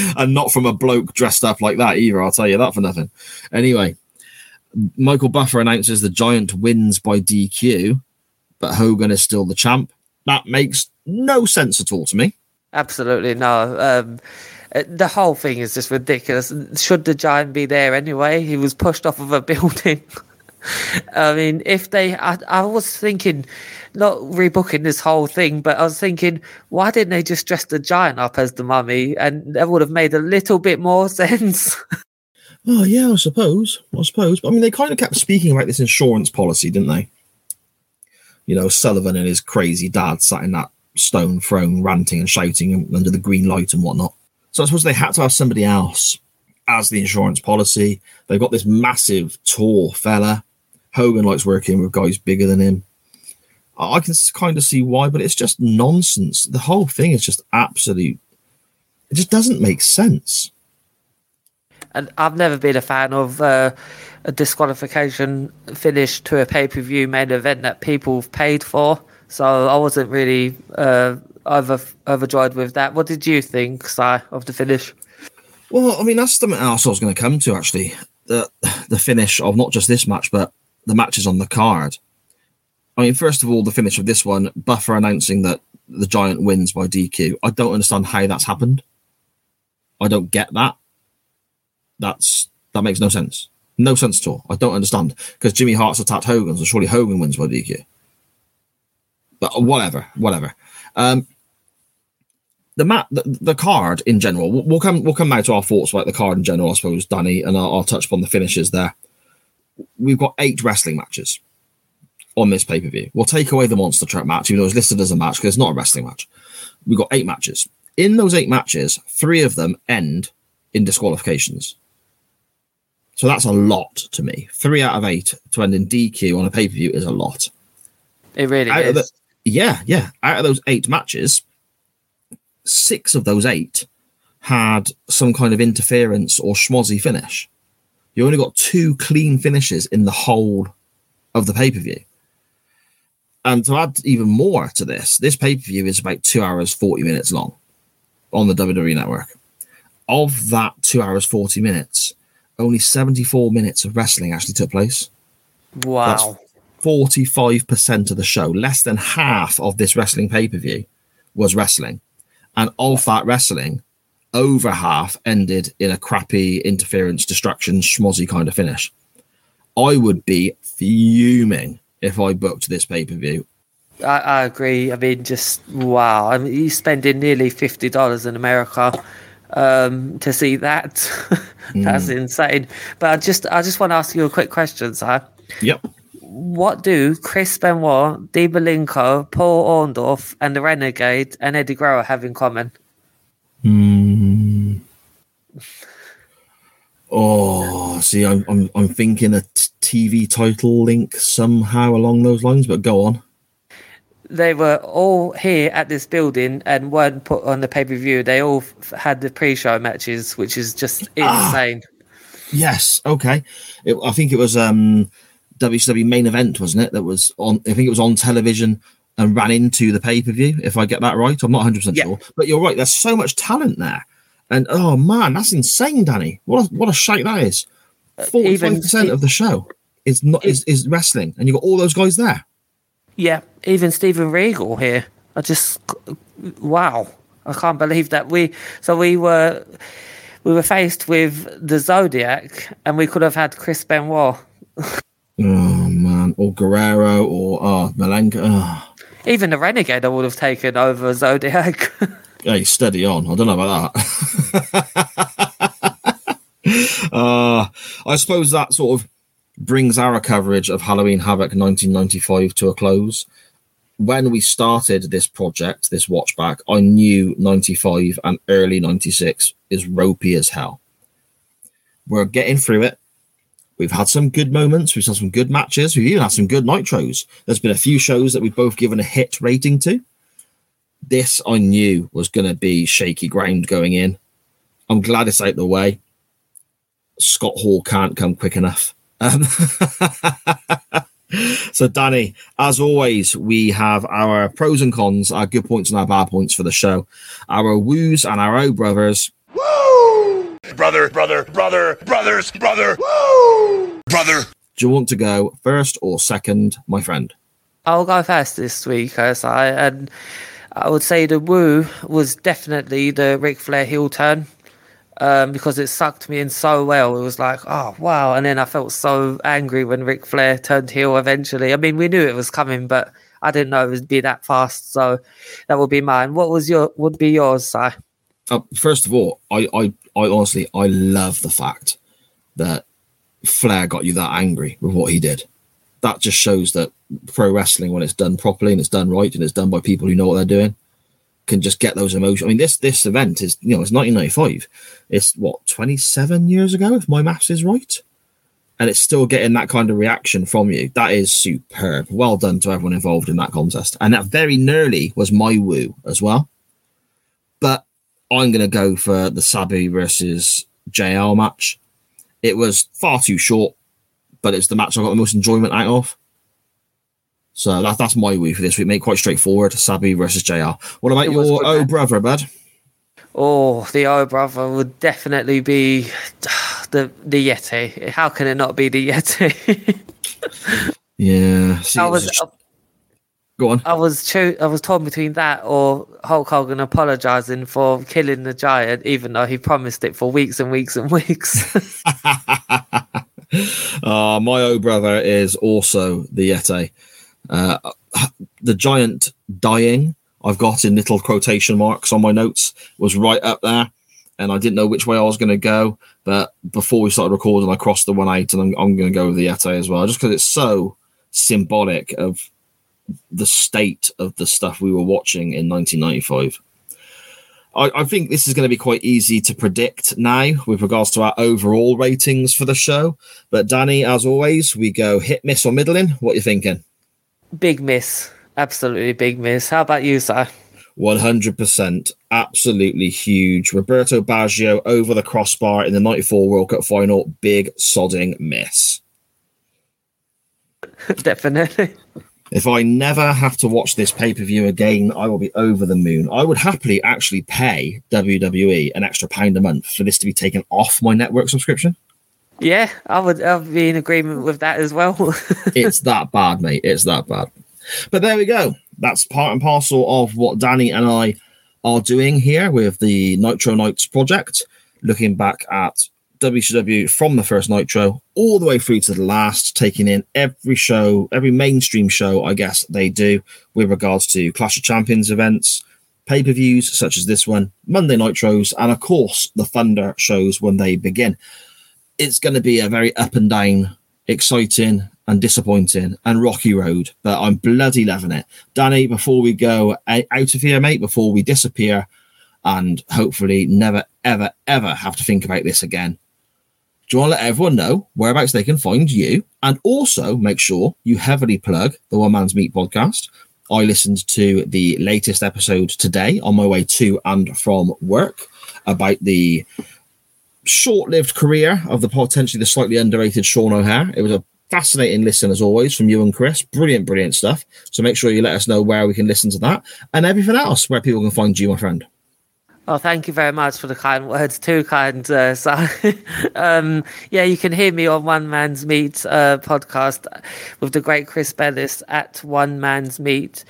(laughs) and not from a bloke dressed up like that either. I'll tell you that for nothing. Anyway, Michael Buffer announces the Giant wins by DQ, but Hogan is still the champ. That makes no sense at all to me. Absolutely no. Um, uh, the whole thing is just ridiculous. Should the giant be there anyway? He was pushed off of a (laughs) building. I mean, if they, I, I, was thinking, not rebooking this whole thing, but I was thinking, why didn't they just dress the giant up as the mummy, and that would have made a little bit more (laughs) sense. oh yeah, I suppose. I suppose. But I mean, they kind of kept speaking about this insurance policy, didn't they? You know, Sullivan and his crazy dad sat in that stone throne, ranting and shouting under the green light and whatnot. So I suppose they had to have somebody else as the insurance policy. They've got this massive, tall fella. Hogan likes working with guys bigger than him. I can kind of see why, but it's just nonsense. The whole thing is just absolute. It just doesn't make sense. And I've never been a fan of uh, a disqualification finish to a pay per view main event that people have paid for. So I wasn't really uh, over overjoyed with that. What did you think, Si, of the finish? Well, I mean, that's something else I was going to come to actually. The the finish of not just this match, but the matches on the card. I mean, first of all, the finish of this one, Buffer announcing that the Giant wins by DQ. I don't understand how that's happened. I don't get that. That's that makes no sense. No sense at all. I don't understand because Jimmy Hart's attacked Hogan, so surely Hogan wins by DQ. But whatever, whatever. Um, the map, the, the, card in general. We'll, we'll, come. We'll come now to our thoughts about the card in general, I suppose, Danny, and I'll, I'll touch upon the finishes there. We've got eight wrestling matches on this pay per view. We'll take away the monster truck match, even though it's listed as a match because it's not a wrestling match. We've got eight matches. In those eight matches, three of them end in disqualifications. So that's a lot to me. Three out of eight to end in DQ on a pay per view is a lot. It really out is. The, yeah, yeah. Out of those eight matches, six of those eight had some kind of interference or schmozzy finish. You only got two clean finishes in the whole of the pay per view. And to add even more to this, this pay per view is about two hours, 40 minutes long on the WWE network. Of that two hours, 40 minutes, only 74 minutes of wrestling actually took place. Wow. That's 45% of the show, less than half of this wrestling pay per view was wrestling. And of that wrestling, over half ended in a crappy interference, destruction, schmozzy kind of finish. I would be fuming if I booked this pay per view. I, I, agree. I mean, just wow. I mean, you're spending nearly fifty dollars in America um, to see that. (laughs) That's mm. insane. But I just, I just want to ask you a quick question, sir. Yep. What do Chris Benoit, Dean Malenko, Paul Orndorff, and the Renegade and Eddie Guerrero have in common? Mm. Oh, see, I'm I'm I'm thinking a t- TV title link somehow along those lines, but go on. They were all here at this building and weren't put on the pay per view. They all f- had the pre-show matches, which is just ah. insane. Ah, yes, okay. It, I think it was um WCW main event, wasn't it? That was on. I think it was on television and ran into the pay per view. If I get that right, I'm not 100 percent sure, but you're right. There's so much talent there, and oh man, that's insane, Danny. What a, what a shite that is. Uh, Forty five percent of the show is not is, is wrestling, and you have got all those guys there. Yeah, even Steven Regal here. I just wow, I can't believe that we. So we were we were faced with the Zodiac, and we could have had Chris Benoit. (laughs) Oh man, or Guerrero, or oh, Malenko. Oh. Even the Renegade, I would have taken over Zodiac. (laughs) hey, steady on. I don't know about that. uh, (laughs) I suppose that sort of brings our coverage of Halloween Havoc 1995 to a close. When we started this project, this watchback, I knew 95 and early 96 is ropey as hell. We're getting through it. We've had some good moments. We've had some good matches. We've even had some good nitros. There's been a few shows that we've both given a hit rating to. This I knew was going to be shaky ground going in. I'm glad it's out the way. Scott Hall can't come quick enough. Um, (laughs) so, Danny, as always, we have our pros and cons, our good points and our bad points for the show, our woos and our oh brothers, brother, brother, brother, brothers, brother. Woo! Brother. Do you want to go first or second, my friend? I'll go first this week, as I and I would say the woo was definitely the Ric Flair heel turn. Um, because it sucked me in so well. It was like, oh wow, and then I felt so angry when Ric Flair turned heel eventually. I mean, we knew it was coming, but I didn't know it would be that fast. So that would be mine. What was your would be yours, Si? Uh, first of all, I, I, I honestly, I love the fact that Flair got you that angry with what he did. That just shows that pro wrestling, when it's done properly and it's done right and it's done by people who know what they're doing, can just get those emotions. I mean, this this event is you know it's 1995. It's what 27 years ago, if my maths is right, and it's still getting that kind of reaction from you. That is superb. Well done to everyone involved in that contest. And that very nearly was my woo as well. But I'm going to go for the Sabu versus JL match. It was far too short, but it's the match I got the most enjoyment out of. So that, that's my woo for this week, mate. Quite straightforward. Sabu versus JL. What about your oh man. brother, bud? Oh, the Oh brother would definitely be (sighs) the the Yeti. How can it not be the Yeti? (laughs) Yeah. See, I was was go on. I was cho- I was torn between that or Hulk Hogan apologizing for killing the giant, even though he promised it for weeks and weeks and (laughs) weeks. uh, (laughs) my oh brother is also the Yeti. Uh, the giant dying, I've got in little quotation marks on my notes, was right up there. And I didn't know which way I was going to go. But before we started recording, I crossed the one eight, and I'm, I'm going to go with the Yeti as well, just because it's so symbolic of the state of the stuff we were watching in 1995. I, I think this is going to be quite easy to predict now with regards to our overall ratings for the show. But Danny, as always, we go hit, miss, or middling. What are you thinking? big miss. Absolutely big miss. How about you, sir? 100%. Absolutely huge. Roberto Baggio over the crossbar in the 94 World Cup final. Big sodding miss. (laughs) definitely. If I never have to watch this pay per view again, I will be over the moon. I would happily actually pay WWE an extra pound a month for this to be taken off my network subscription. Yeah, I would I would be in agreement with that as well. (laughs) it's that bad, mate. It's that bad. But there we go. That's part and parcel of what Danny and I are doing here with the Nitro Nights project, looking back at WCW from the first Nitro all the way through to the last, taking in every show, every mainstream show, I guess they do with regards to Clash of Champions events, pay per views such as this one, Monday Nitros, and of course the Thunder shows when they begin. It's going to be a very up and down, exciting and disappointing and rocky road, but I'm bloody loving it. Danny, before we go out of here, mate, before we disappear and hopefully never, ever, ever have to think about this again, do you want to let everyone know whereabouts they can find you? And also make sure you heavily plug the One Man's Meat podcast. I listened to the latest episode today on my way to and from work about the short-lived career of the potentially the slightly underrated Sean O'Haire. It was a fascinating listen as always from you and Chris. Brilliant, brilliant stuff. So make sure you let us know where we can listen to that and everything else where people can find you, my friend. Oh, thank you very much for the kind words. Too kind, uh, (laughs) Si. um, yeah, you can hear me on One Man's Meat uh, podcast with the great Chris Bellis at One Man's Meat,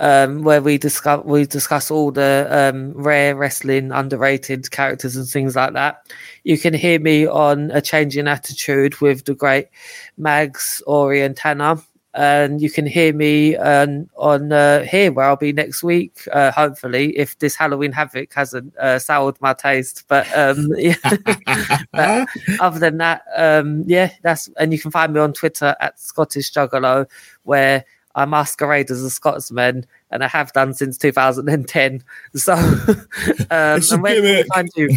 um, where we discuss we discuss all the um, rare wrestling underrated characters and things like that. You can hear me on A Changing Attitude with the great Mags, Ori, and Tanner and you can hear me um, on uh, here where I'll be next week, uh, hopefully, if this Halloween Havoc hasn't uh, soured my taste. But um, (laughs) yeah, (laughs) but other than that, um, yeah, that's and you can find me on Twitter at Scottish Juggalo, where I masquerade as a Scotsman, and I have done since 2010. So, (laughs) um, where can we find you?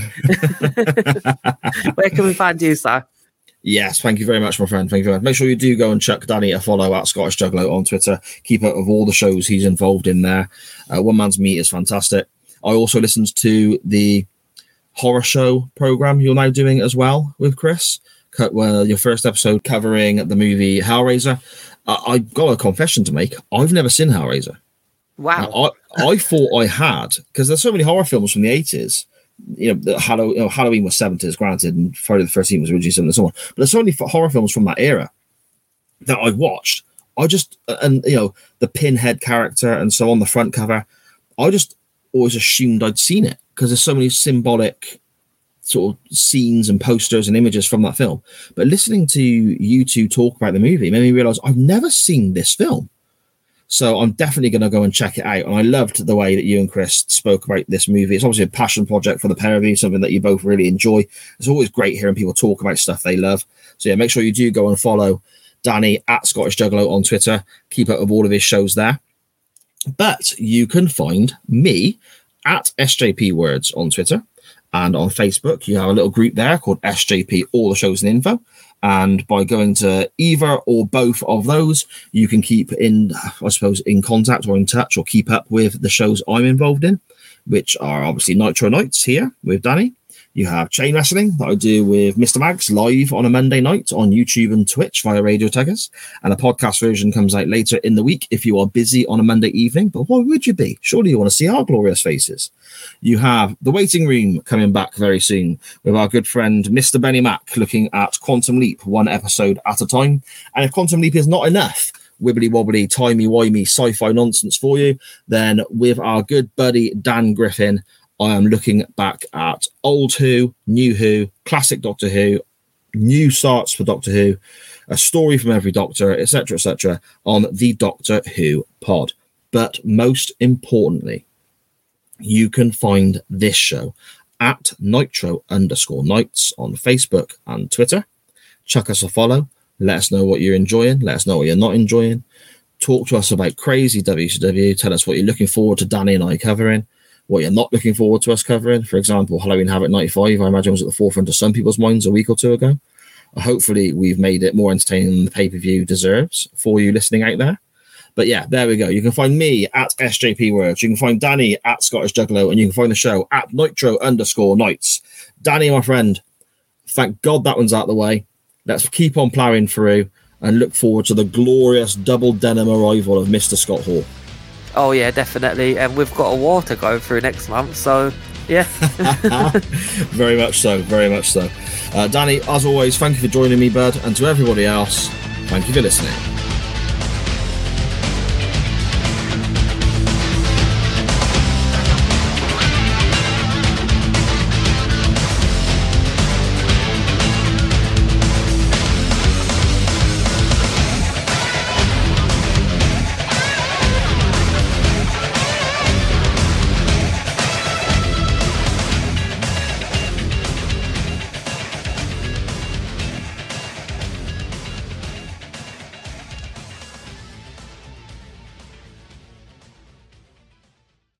where can we find you, sir? Yes, thank you very much, my friend. Thank you very much. Make sure you do go and chuck Danny a follow at Scottish Juggalo on Twitter. Keep up with all the shows he's involved in there. Uh, One Man's Meat is fantastic. I also listened to the horror show program you're now doing as well with Chris. Well, your first episode covering the movie Hellraiser. Uh, I got a confession to make. I've never seen Hellraiser. Wow. I, I thought I had because there's so many horror films from the 80s. You know, the Hallow, you know, Halloween was 70s, granted, and Friday the 13th was originally 70s and so on. But there's so many horror films from that era. that I watched, I just uh, and you know the pinhead character and so on the front cover, I just always assumed I'd seen it because there's so many symbolic sort of scenes and posters and images from that film. But listening to you two talk about the movie made me realize I've never seen this film. So I'm definitely going to go and check it out. And I loved the way that you and Chris spoke about this movie. It's obviously a passion project for the pair of you, something that you both really enjoy. It's always great hearing people talk about stuff they love. So yeah, make sure you do go and follow Danny at Scottish Juggalo on Twitter. Keep up with all of his shows there. But you can find me at SJP Words on Twitter and on Facebook. You have a little group there called SJP All the Shows and Info. And by going to either or both of those, you can keep in, I suppose, in contact or in touch or keep up with the shows I'm involved in, which are obviously Nitro Nights here with Danny, you have chain wrestling that I do with Mr. Mags live on a Monday night on YouTube and Twitch via Radio Tuggers. And a podcast version comes out later in the week if you are busy on a Monday evening. But why would you be? Surely you want to see our glorious faces. You have the waiting room coming back very soon with our good friend Mr. Benny Mack looking at Quantum Leap one episode at a time. And if Quantum Leap is not enough, wibbly wobbly, timey wimey sci fi nonsense for you, then with our good buddy Dan Griffin, I am looking back at old Who, new Who, classic Doctor Who, new starts for Doctor Who, a story from every Doctor, etc., etc., on the Doctor Who pod. But most importantly, you can find this show at Nitro underscore Nights on Facebook and Twitter. Chuck us a follow. Let us know what you're enjoying. Let us know what you're not enjoying. Talk to us about crazy WCW. Tell us what you're looking forward to Danny and I covering what you're not looking forward to us covering. For example, Halloween Havoc 95, I imagine was at the forefront of some people's minds a week or two ago. Uh, hopefully, we've made it more entertaining than the pay per view deserves for you listening out there. But yeah, there we go. You can find me at SJP Words. You can find Danny at Scottish Juggalo, and you can find the show at Nitro underscore Nights. Danny, my friend, thank God that one's out of the way. Let's keep on ploughing through and look forward to the glorious double denim arrival of Mr. Scott Hall. Oh yeah, definitely. And we've got a war to go through next month, so yeah. (laughs) very much so. Very much so. Uh, Danny, as always, thank you for joining me, bud, and to everybody else, thank you for listening.